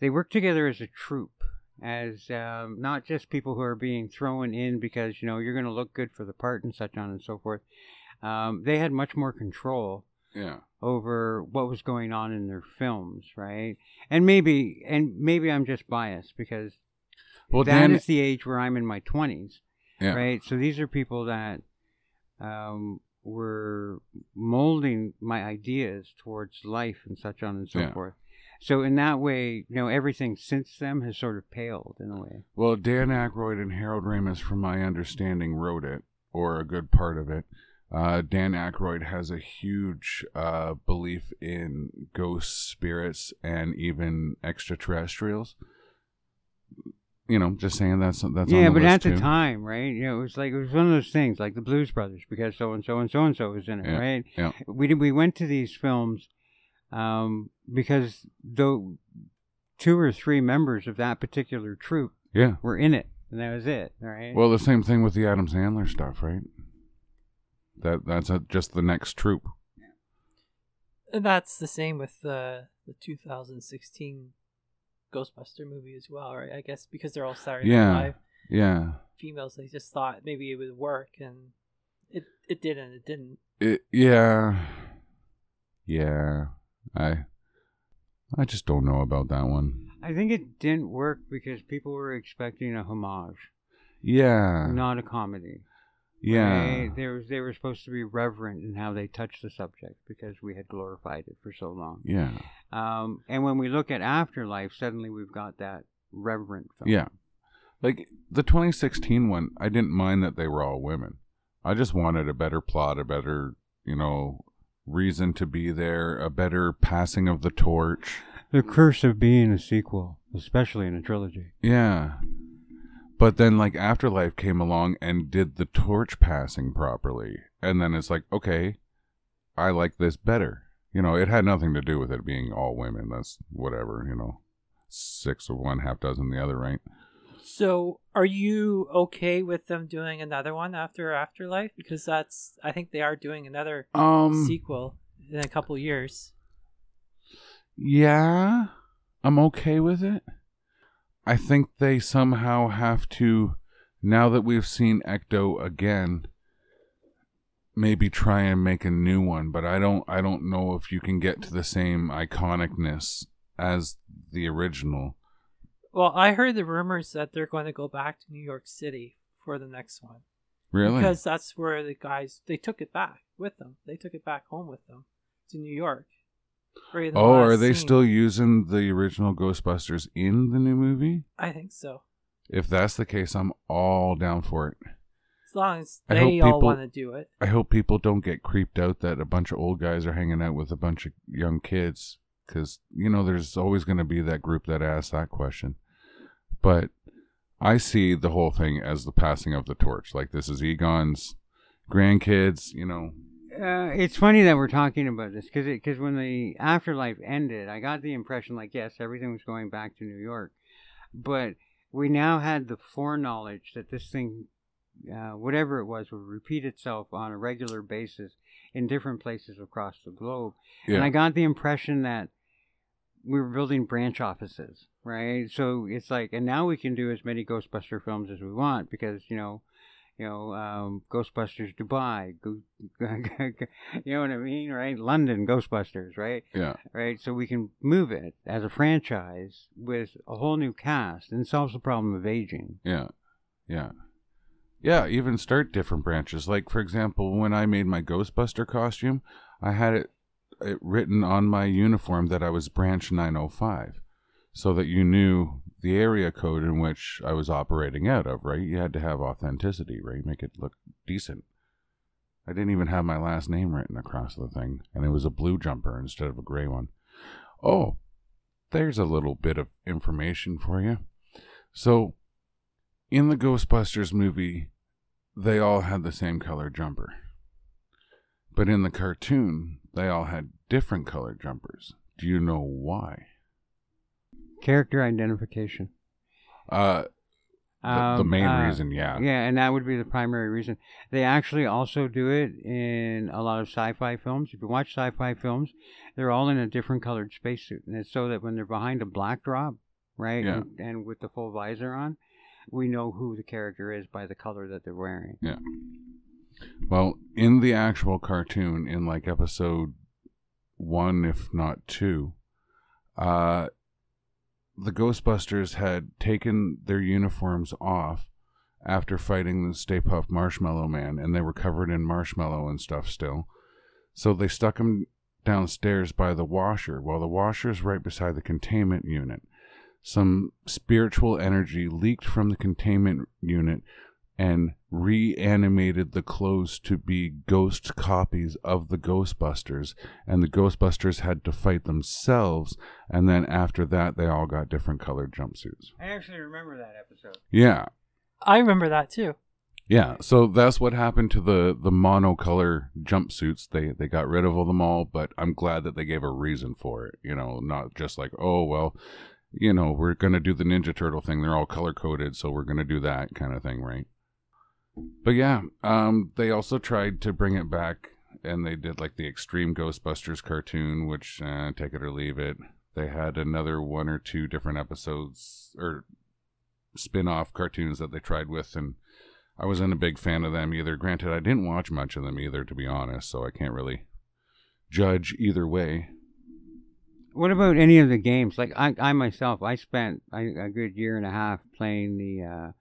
they work together as a troupe, as um, not just people who are being thrown in because you know you're going to look good for the part and such on and so forth. Um, they had much more control Yeah. over what was going on in their films, right? And maybe and maybe I'm just biased because Well, that is Dan, the age where I'm in my 20s, yeah. right? So these are people that um, were molding my ideas towards life and such on and so Yeah. forth. So in that way, you know, everything since them has sort of paled in a way. Well, Dan Aykroyd and Harold Ramis, from my understanding, wrote it, or a good part of it. Uh, Dan Aykroyd has a huge uh, belief in ghosts, spirits, and even extraterrestrials. You know, just saying that's that's yeah, but at the time, right? You know, it was like it was one of those things, like the Blues Brothers, because so and so and so and so was in it, Yeah, right? yeah. We did, we went to these films um, because though two or three members of that particular troupe Yeah. were in it, and that was it, all right? Well, the same thing with the Adam Sandler stuff, right? That that's a, just the next troop. And that's the same with the the 2016 Ghostbuster movie as well, right? I guess because they're all Saturday Yeah. Night Live Yeah. females, they just thought maybe it would work, and it it didn't. It didn't. It, yeah. Yeah. I I just don't know about that one. I think it didn't work because people were expecting a homage, Yeah. not a comedy. Yeah. Right? They, was, they were supposed to be reverent in how they touched the subject because we had glorified it for so long. Yeah. Um, and when we look at Afterlife, suddenly we've got that reverent film. Yeah. Like the 2016 one, I didn't mind that they were all women. I just wanted a better plot, a better, you know, reason to be there, a better passing of the torch. The curse of being a sequel, especially in a trilogy. Yeah. But then like Afterlife came along and did the torch passing properly. And then it's like, okay, I like this better. You know, it had nothing to do with it being all women. That's whatever, you know. Six of one, half dozen the other, right? So, are you okay with them doing another one after Afterlife? Because that's I think they are doing another Um sequel in a couple years. Yeah, I'm okay with it. I think they somehow have to, now that we've seen Ecto again, maybe try and make a new one. But I don't, I don't know if you can get to the same iconicness as the original. Well, I heard the rumors that they're going to go back to New York City for the next one. Really? Because that's where the guys they took it back with them. They took it back home with them to New York. Right oh, are they scene. still using the original Ghostbusters in the new movie? I think so. If that's the case, I'm all down for it. As long as they all want to do it. I hope people don't get creeped out that a bunch of old guys are hanging out with a bunch of young kids because you know there's always going to be that group that asks that question. But I see the whole thing as the passing of the torch. Like this is Egon's grandkids. You know, Uh, it's funny that we're talking about this because because when the afterlife ended, I got the impression like yes, everything was going back to New York, but we now had the foreknowledge that this thing, uh, whatever it was, would repeat itself on a regular basis in different places across the globe, and I got the impression that we were building branch offices, right? So it's like, and now we can do as many Ghostbuster films as we want because you know, you know, um, Ghostbusters Dubai, go, you know what I mean, right? London Ghostbusters, right? yeah, Right. So we can move it as a franchise with a whole new cast and solves the problem of aging. yeah, yeah, yeah. Even start different branches. Like for example, when I made my Ghostbuster costume, I had it, it written on my uniform that I was branch 905. so that you knew the area code in which I was operating out of, right? You had to have authenticity, right? Make it look decent. I didn't even have my last name written across the thing, and it was a blue jumper instead of a gray one. Oh, there's a little bit of information for you. So, in the Ghostbusters movie, they all had the same color jumper. But in the cartoon, they all had different colored jumpers. Do you know why? Character identification. Uh, the, the Um, main uh, reason, yeah. Yeah, and that would be the primary reason. They actually also do it in a lot of sci-fi films. If you watch sci-fi films, they're all in a different colored spacesuit, and it's so that when they're behind a black drop, right, Yeah. and, and with the full visor on, we know who the character is by the color that they're wearing. Well, in the actual cartoon, in like episode one, if not two, uh, the Ghostbusters had taken their uniforms off after fighting the Stay Puft Marshmallow Man, and they were covered in marshmallow and stuff still. So they stuck them downstairs by the washer. Well, the washer is right beside the containment unit. Some spiritual energy leaked from the containment unit and reanimated the clothes to be ghost copies of the Ghostbusters, and the Ghostbusters had to fight themselves, and then after that, they all got different colored jumpsuits. I actually remember that episode. Yeah, I remember that too. yeah. So that's what happened to the the monocolor jumpsuits. They they got rid of them all, but I'm glad that they gave a reason for it. You know, not just like oh well, you know, we're gonna do the Ninja Turtle thing. They're all color coded, so we're gonna do that kind of thing, right? But yeah, um, they also tried to bring it back, and they did like the Extreme Ghostbusters cartoon, which uh, take it or leave it. They had another one or two different episodes or spin-off cartoons that they tried with, and I wasn't a big fan of them either. Granted, I didn't watch much of them either, to be honest, so I can't really judge either way. What about any of the games? Like I, I myself, I spent a, a good year and a half playing the uh,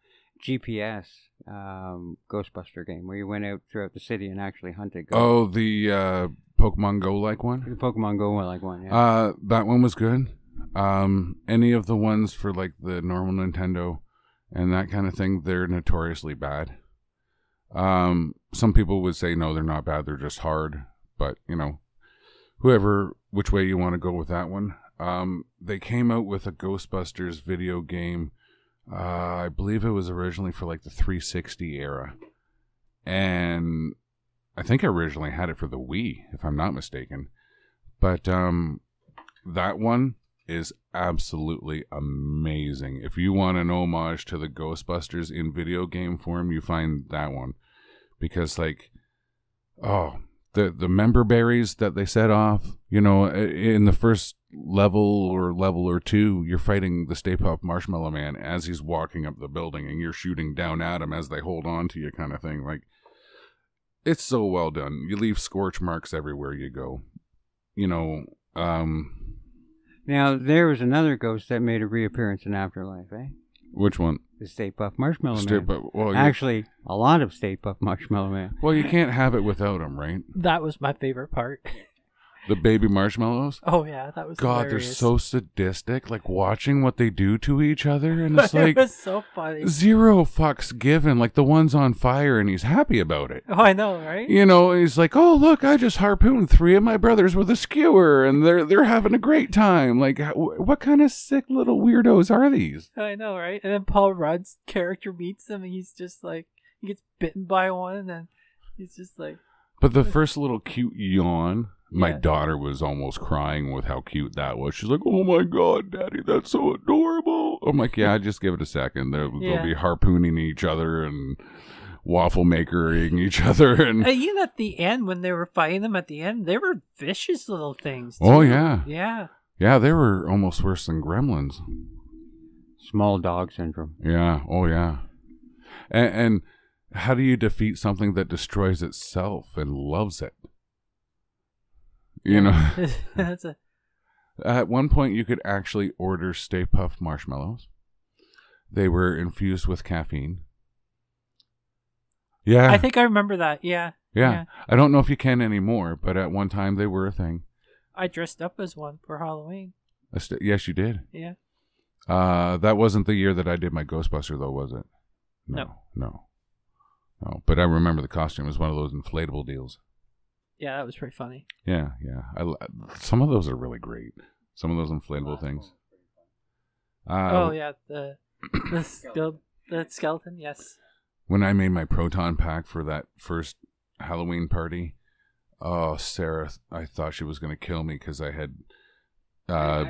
GPS um, Ghostbuster game, where you went out throughout the city and actually hunted. Ghosts. Oh, the uh, Pokemon Go like one. the Pokemon Go like one. Yeah. Uh, that one was good. Um, any of the ones for like the normal Nintendo and that kind of thing, they're notoriously bad. Um, some people would say no, they're not bad. They're just hard. But you know, whoever, which way you want to go with that one. Um, they came out with a Ghostbusters video game. Uh, I believe it was originally for like the 360 era, and I think I originally had it for the Wii, if I'm not mistaken. But um, that one is absolutely amazing. If you want an homage to the Ghostbusters in video game form, you find that one because like oh, the the member berries that they set off, you know, in the first level or level or two, you're fighting the Stay Puft Marshmallow Man as he's walking up the building and you're shooting down at him as they hold on to you kind of thing. Like it's so well done. You leave scorch marks everywhere you go. You know, um now there was another ghost that made a reappearance in Afterlife, eh? which one? The Stay Puft Marshmallow Stay Man. Puft- well, Actually, a lot of Stay Puft Marshmallow Man. well, you can't have it without him, right? That was my favorite part. The baby marshmallows. Oh yeah, that was God, they're so sadistic. Like watching what they do to each other, and it's it like was so funny. zero fucks given. Like the one's on fire, and he's happy about it. Oh, I know, right? You know, he's like, "Oh, look, I just harpooned three of my brothers with a skewer, and they're they're having a great time." Like, wh- what kind of sick little weirdos are these? I know, right? And then Paul Rudd's character meets him, and he's just like, he gets bitten by one, and then he's just like, But the first little cute yawn, my Yeah. daughter was almost crying with how cute that was. She's like, "Oh my god, daddy, that's so adorable." I'm like, "Yeah, just give it a second. They'll, they'll be harpooning each other and waffle makering each other and and even at the end when they were fighting them at the end, they were vicious little things. Oh, yeah. yeah. yeah, they were almost worse than gremlins. Small dog syndrome. Yeah, oh yeah. And, and how do you defeat something that destroys itself and loves it? You know, That's a at one point you could actually order Stay Puft marshmallows. They were infused with caffeine. Yeah, I think I remember that. Yeah. yeah. yeah. I don't know if you can anymore, but at one time they were a thing. I dressed up as one for Halloween. St- yes, you did. Yeah. Uh, that wasn't the year that I did my Ghostbuster, though, was it? No. no, no. But I remember the costume was one of those inflatable deals. Yeah, that was pretty funny. Yeah, yeah. I, l- some of those are really great. Some of those inflatable things. Uh, oh yeah, the the, skele- the skeleton. Yes. when I made my proton pack for that first Halloween party, oh Sarah, I thought she was going to kill me because I had uh,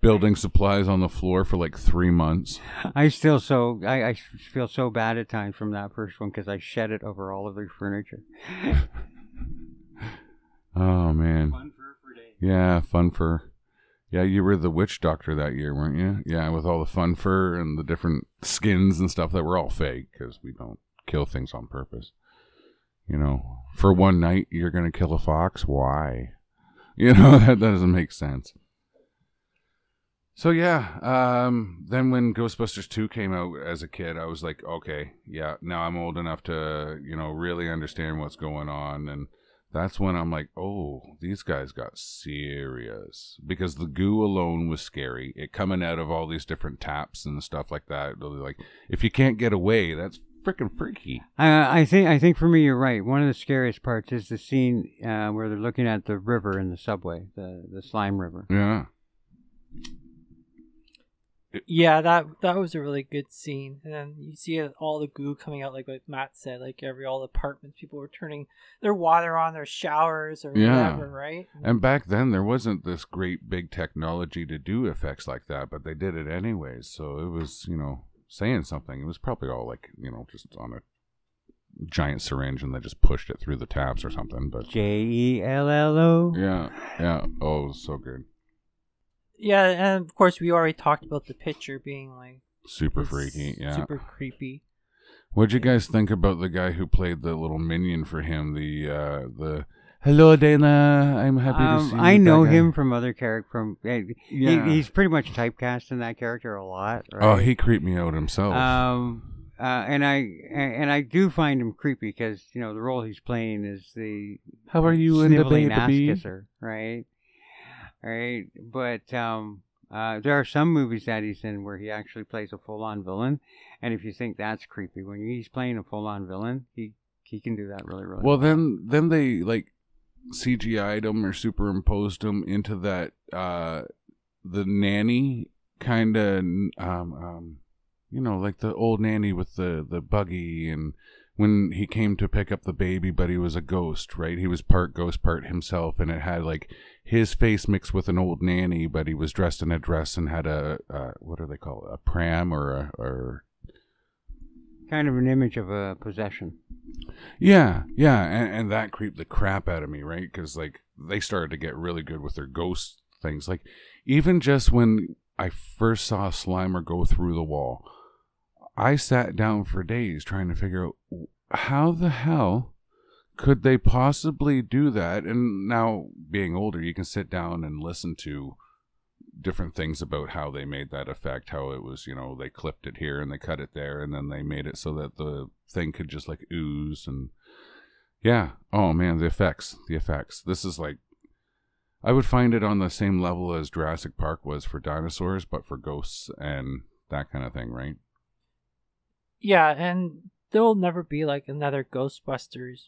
building supplies on the floor for like three months. I still so I, I feel so bad at times from that first one because I shed it over all of their furniture. Oh man, yeah, fun fur. Yeah, you were the witch doctor that year, weren't you? Yeah, with all the fun fur and the different skins and stuff that were all fake because we don't kill things on purpose. You know, for one night you're gonna kill a fox. Why? You know that, that doesn't make sense. So yeah, um, then when Ghostbusters two came out as a kid, I was like, okay, yeah, now I'm old enough to you know really understand what's going on, and that's when I'm like, oh, these guys got serious because the goo alone was scary. It coming out of all these different taps and stuff like that. Like, if you can't get away, that's freaking freaky. I, I think I think for me you're right. One of the scariest parts is the scene uh, where they're looking at the river in the subway, the the slime river. Yeah. Yeah, that that was a really good scene. And then you see it- all the goo coming out, like what Matt said, like every all the apartments, people were turning their water on, their showers or Yeah. whatever, right? And back then, there wasn't this great big technology to do effects like that, but they did it anyways. So it was, you know, saying something. It was probably all like, you know, just on a giant syringe and they just pushed it through the taps or something. But J E L L O. yeah, yeah. Oh, it was so good. Yeah, and of course we already talked about the picture being like Super freaky. Yeah. super creepy. What'd you guys think about the guy who played the little minion for him? The uh the Hello Dana, I'm happy to Um, see. I that know guy. him from other character. From eh, he- Yeah. he's pretty much typecast in that character a lot. Right? Oh, he creeped me out himself. Um, uh, and I and I do find him creepy because you know the role he's playing is the How are you in the baby? right? Right, but um, uh, there are some movies that he's in where he actually plays a full-on villain, and if you think that's creepy, when he's playing a full-on villain, he he can do that really, really Well, then then they like CGI'd him or superimposed him into that uh the nanny kind of um um you know like the old nanny with the the buggy and when he came to pick up the baby but he was a ghost right? He was part ghost part himself and it had like his face mixed with an old nanny but he was dressed in a dress and had a uh, what do they call it a pram or a or kind of an image of a possession. Yeah, yeah, and, and that creeped the crap out of me, right? Because like they started to get really good with their ghost things. Like even just when I first saw Slimer go through the wall, I sat down for days trying to figure out how the hell could they possibly do that. And now being older, you can sit down and listen to different things about how they made that effect how it was you know they clipped it here and they cut it there and then they made it so that the thing could just like ooze and yeah. Oh man the effects the effects. This is like i would find it on the same level as jurassic park was for dinosaurs but for ghosts and that kind of thing right? Yeah, and there will never be like another Ghostbusters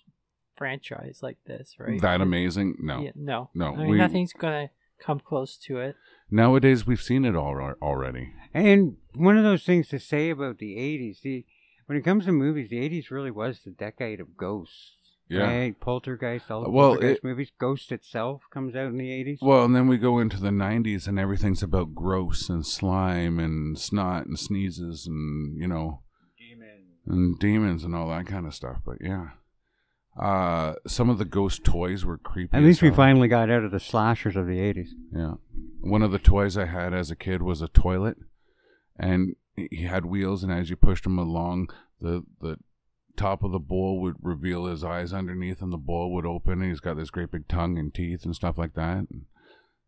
franchise like this, right? that amazing no Yeah, no, No, I mean, we- nothing's gonna come close to it. nowadays we've seen it all already And one of those things to say about the '80s, the when it comes to movies, the '80s really was the decade of ghosts. Yeah. Right? Poltergeist, all the Well, Poltergeist it- movies. Ghost itself comes out in the '80s. Well, and then we go into the 90s and everything's about gross and slime and snot and sneezes and, you know, and demons and all that kind of stuff. But yeah. Uh, some of the ghost toys were creepy. At as least we finally got out of the slashers of the '80s. Yeah. One of the toys I had as a kid was a toilet, and he had wheels, and as you pushed him along, the the top of the bowl would reveal his eyes underneath, and the bowl would open, and he's got this great big tongue and teeth and stuff like that. And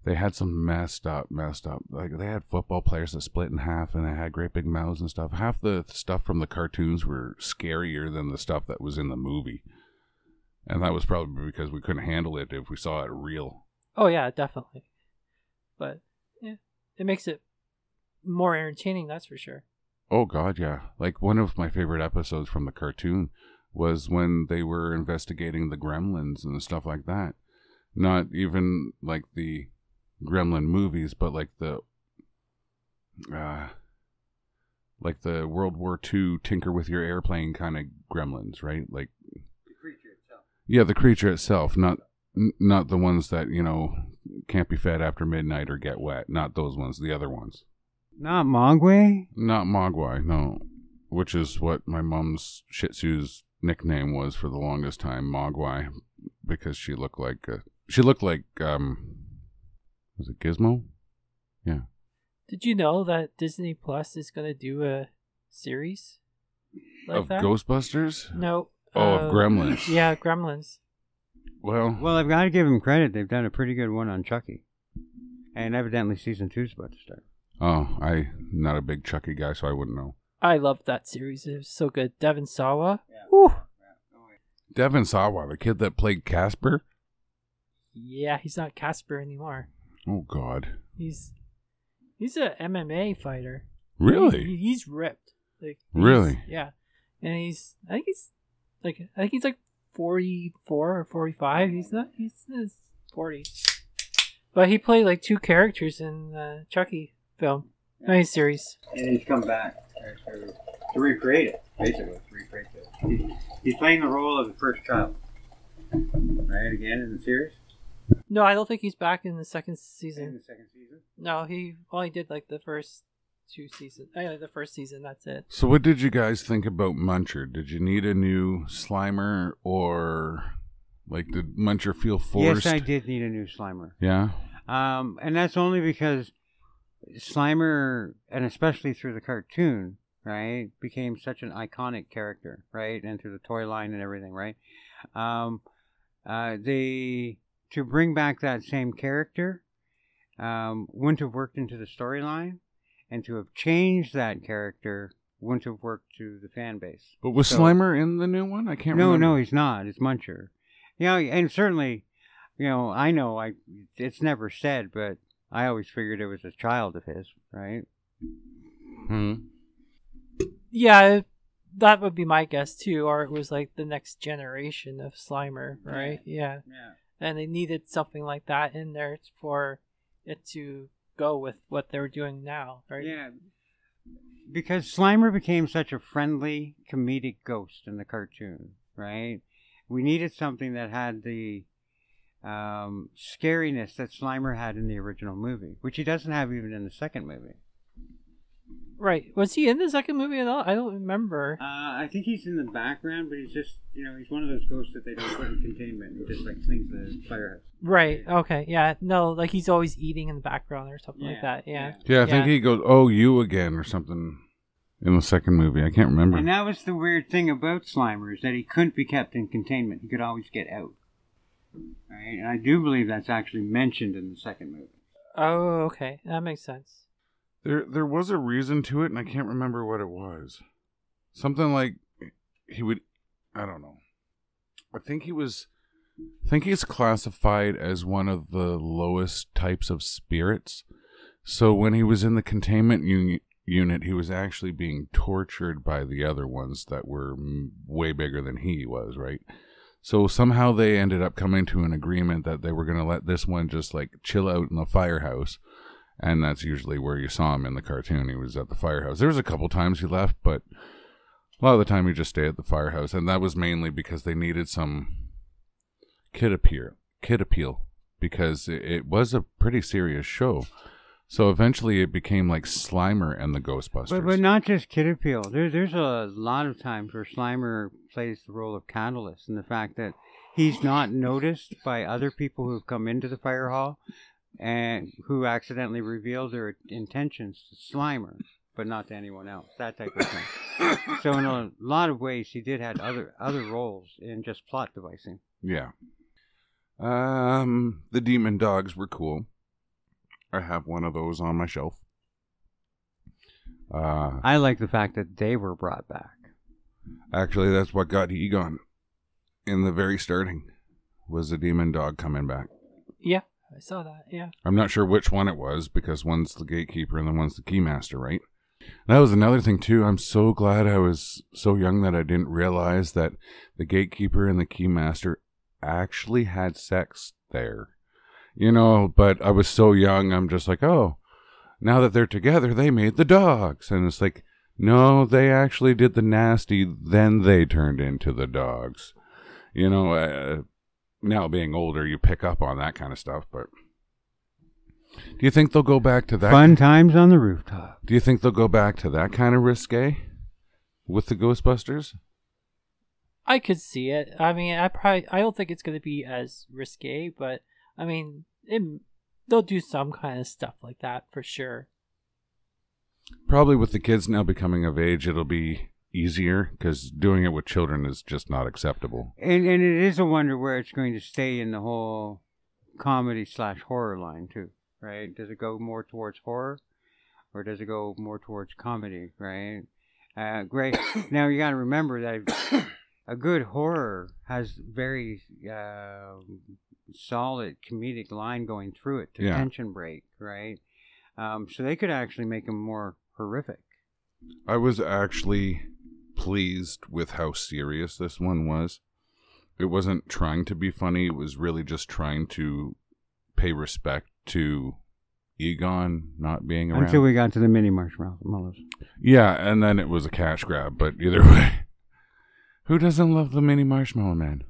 they had some messed up, messed up. Like they had football players that split in half, and they had great big mouths and stuff. Half the stuff from the cartoons were scarier than the stuff that was in the movie. And that was probably because we couldn't handle it if we saw it real. Oh yeah, definitely. But yeah, it makes it more entertaining. That's for sure. Oh God, yeah. Like one of my favorite episodes from the cartoon was when they were investigating the gremlins and stuff like that. Not even like the Gremlin movies, but like the uh like the World War II Tinker with Your Airplane kind of Gremlins, right? Like The creature itself. Yeah, the creature itself, not n- not the ones that you know can't be fed after midnight or get wet. Not those ones. The other ones. Not Mogwai? Not Mogwai, no. Which is what my mom's Shih Tzu's nickname was for the longest time, Mogwai, because she looked like a, she looked like um, was it Gizmo? Yeah. Did you know that Disney Plus is going to do a series like of that? Ghostbusters. No. Oh, uh, of Gremlins. Yeah, Gremlins. Well, Well, I've got to give them credit. They've done a pretty good one on Chucky. And evidently season two's about to start. oh, I not a big Chucky guy, so I wouldn't know. I loved that series. It was so good. Devon Sawa. Whew. Devon Sawa, the kid that played Casper. Yeah, he's not Casper anymore. Oh God, He's he's a MMA fighter. really? He- he's ripped. Like he's- Really? Yeah, and he's I think he's like I think he's like forty four or forty five. He's not. He's in his forties. But he played like two characters in the Chucky film, nice series. And he's come back to, to recreate it, basically. To recreate it. He's, he's playing the role of the first child. Right, again in the series? No, I don't think he's back in the second In season. the second season? No, he only did like the first two seasons. Uh, the first season. That's it. So, what did you guys think about Muncher? Did you need a new Slimer, or like did Muncher feel forced? Yes, I did need a new Slimer. Yeah. Um, and that's only because Slimer, and especially through the cartoon, right, became such an iconic character, right, and through the toy line and everything, right. Um, uh, they to bring back that same character um, wouldn't have worked into the storyline, and to have changed that character wouldn't have worked to the fan base. But was So- Slimer in the new one? I can't No, remember. no, no, he's not. It's Muncher. You know, and certainly, you know, I know I it's never said, but I always figured it was a child of his, right? Hmm. Yeah, that would be my guess too. Or it was like the next generation of Slimer, right? Yeah. Yeah. and they needed something like that in there for it to go with what they're doing now, right? Yeah. Because Slimer became such a friendly comedic ghost in the cartoon, right? We needed something that had the um, scariness that Slimer had in the original movie, which he doesn't have even in the second movie. Right. Was he in the second movie at all? I don't remember. Uh, I think he's in the background, but he's just, you know, he's one of those ghosts that they don't put in containment. He just, like, cleans the firehouse. Right. Okay. Yeah. No, like he's always eating in the background or something like that. Yeah. Yeah, I think Yeah. he goes, "Oh, you again" or something in the second movie. I can't remember. And that was the weird thing about Slimer is that he couldn't be kept in containment. He could always get out. Right? And I do believe that's actually mentioned in the second movie. Oh, okay. That makes sense. There, there was a reason to it, and I can't remember what it was. Something like he would, I don't know. I think he was, I think he's classified as one of the lowest types of spirits. So when he was in the containment uni- unit, he was actually being tortured by the other ones that were way bigger than he was, right? So somehow they ended up coming to an agreement that they were going to let this one just like chill out in the firehouse and that's usually where you saw him in the cartoon. He was at the firehouse. There was a couple times he left, but a lot of the time he just stayed at the firehouse, and that was mainly because they needed some kid appeal, kid appeal, because it, was a pretty serious show. So eventually, it became like Slimer and the Ghostbusters. But, but not just Kid Appeal. There, there's a lot of times where Slimer plays the role of catalyst, and the fact that he's not noticed by other people who've come into the fire hall and who accidentally reveal their intentions to Slimer, but not to anyone else. That type of thing. so in a lot of ways, he did have other other roles in just plot devising. Yeah. Um, the demon dogs were cool. I have one of those on my shelf. Uh, I like the fact that they were brought back. actually, that's what got Egon in the very starting. Was the demon dog coming back? Yeah, I saw that. Yeah. I'm not sure which one it was because one's the gatekeeper and the one's the keymaster, right? That was another thing too. I'm so glad I was so young that I didn't realize that the gatekeeper and the keymaster actually had sex there. you know, but I was so young, I'm just like, oh, now that they're together, they made the dogs. And it's like, no, they actually did the nasty, then they turned into the dogs. You know, uh, now being older, you pick up on that kind of stuff, but. Do you think they'll go back to that? Fun times on the rooftop. Do you think they'll go back to that kind of risque with the Ghostbusters? I could see it. I mean, I probably I don't think it's going to be as risque, but I mean, it, they'll do some kind of stuff like that for sure. Probably with the kids now becoming of age, it'll be easier because doing it with children is just not acceptable. And and it is a wonder where it's going to stay in the whole comedy slash horror line too, right? Does it go more towards horror, or does it go more towards comedy, right? Uh, great. now you got to remember that a good horror has very uh, solid comedic line going through it to Yeah. tension break, right? Um, so they could actually make them more horrific. I was actually pleased with how serious this one was. It wasn't trying to be funny, it was really just trying to pay respect to Egon not being around. Until we got to the mini marshmallows. yeah, and then it was a cash grab, but either way. Who doesn't love the mini marshmallow man?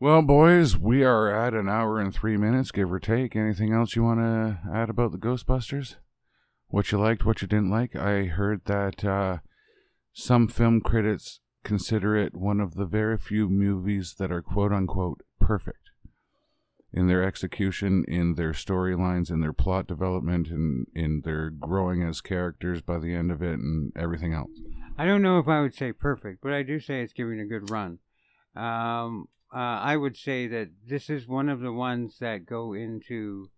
Well, boys, we are at an hour and three minutes, give or take. Anything else you want to add about the Ghostbusters? What you liked, what you didn't like? I heard that uh, some film critics consider it one of the very few movies that are quote unquote perfect in their execution, in their storylines, in their plot development, and in their growing as characters by the end of it, and everything else. I don't know if I would say perfect, but I do say it's giving a good run. Um, uh, I would say that this is one of the ones that go into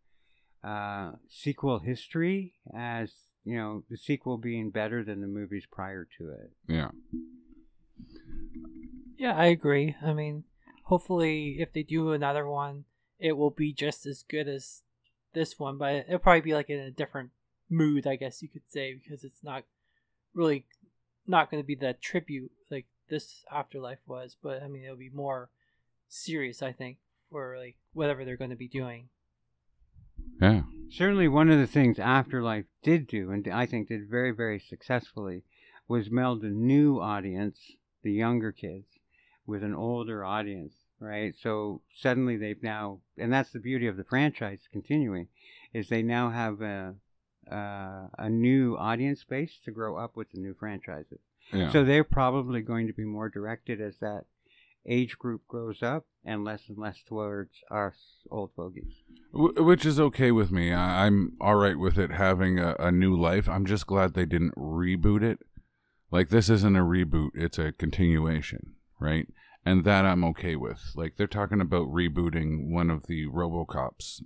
uh, sequel history as you know the sequel being better than the movies prior to it. Yeah. Yeah, I agree. I mean, hopefully, if they do another one, it will be just as good as this one, but it'll probably be like in a different mood, I guess you could say, because it's not really not going to be the tribute like this afterlife was, but I mean, it'll be more serious, I think, for like whatever they're going to be doing. Yeah. Certainly, one of the things Afterlife did do, and I think did very, very successfully, was meld a new audience, the younger kids, with an older audience, right? So suddenly they've now, and that's the beauty of the franchise continuing, is they now have a uh, a new audience base to grow up with the new franchises. Yeah. So they're probably going to be more directed as that age group grows up, and less and less towards us old fogies. Which is okay with me. I'm all right with it having a, a new life. I'm just glad they didn't reboot it. Like, this isn't a reboot, it's a continuation, right? And that I'm okay with. Like, they're talking about rebooting one of the Robocops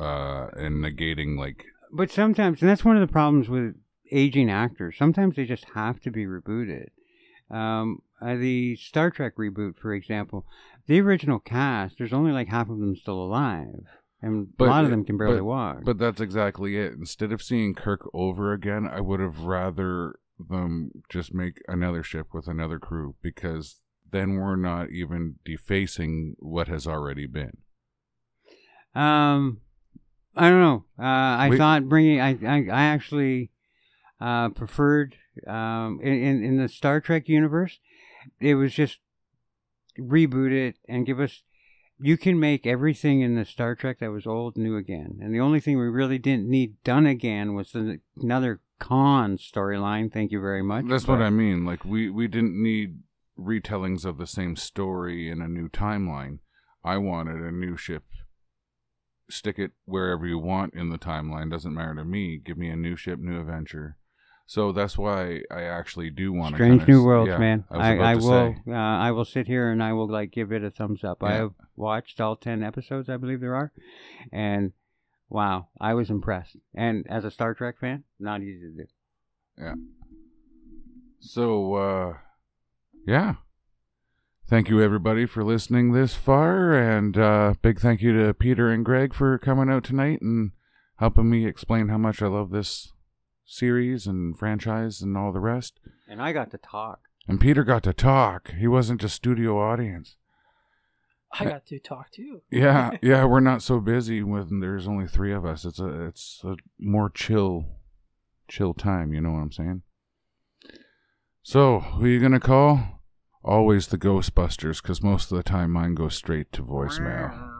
uh, and negating, like, But sometimes, and that's one of the problems with aging actors. Sometimes they just have to be rebooted. Um, uh, the Star Trek reboot, for example, the original cast, there's only like half of them still alive, and But- a lot of them can barely but- walk. But that's exactly it. Instead of seeing Kirk over again, I would have rather them just make another ship with another crew because then we're not even defacing what has already been. Um, I don't know. Uh, I thought bringing I I, I actually uh, preferred um, in, in in the Star Trek universe. It was just reboot it and give us. You can make everything in the Star Trek that was old new again, and the only thing we really didn't need done again was the, another Khan storyline. Thank you very much. That's what I mean. Like we we didn't need retellings of the same story in a new timeline. I wanted a new ship. Stick it wherever you want in the timeline. Doesn't matter to me. Give me a new ship, new adventure. So that's why I actually do want to. Strange New Worlds, man. I, I, I will. Uh, I will sit here and I will like give it a thumbs up. I have watched all ten episodes, I believe there are, and wow, I was impressed. And as a Star Trek fan, not easy to do. Yeah. So, uh, yeah. Thank you, everybody, for listening this far. And uh, big thank you to Peter and Greg for coming out tonight and helping me explain how much I love this series and franchise and all the rest. And I got to talk. And Peter got to talk. He wasn't just studio audience. I uh, got to talk too. yeah, yeah, we're not so busy when there's only three of us. It's a it's a more chill chill time, you know what I'm saying? So, who you gonna call? Always the Ghostbusters, because most of the time mine goes straight to voicemail.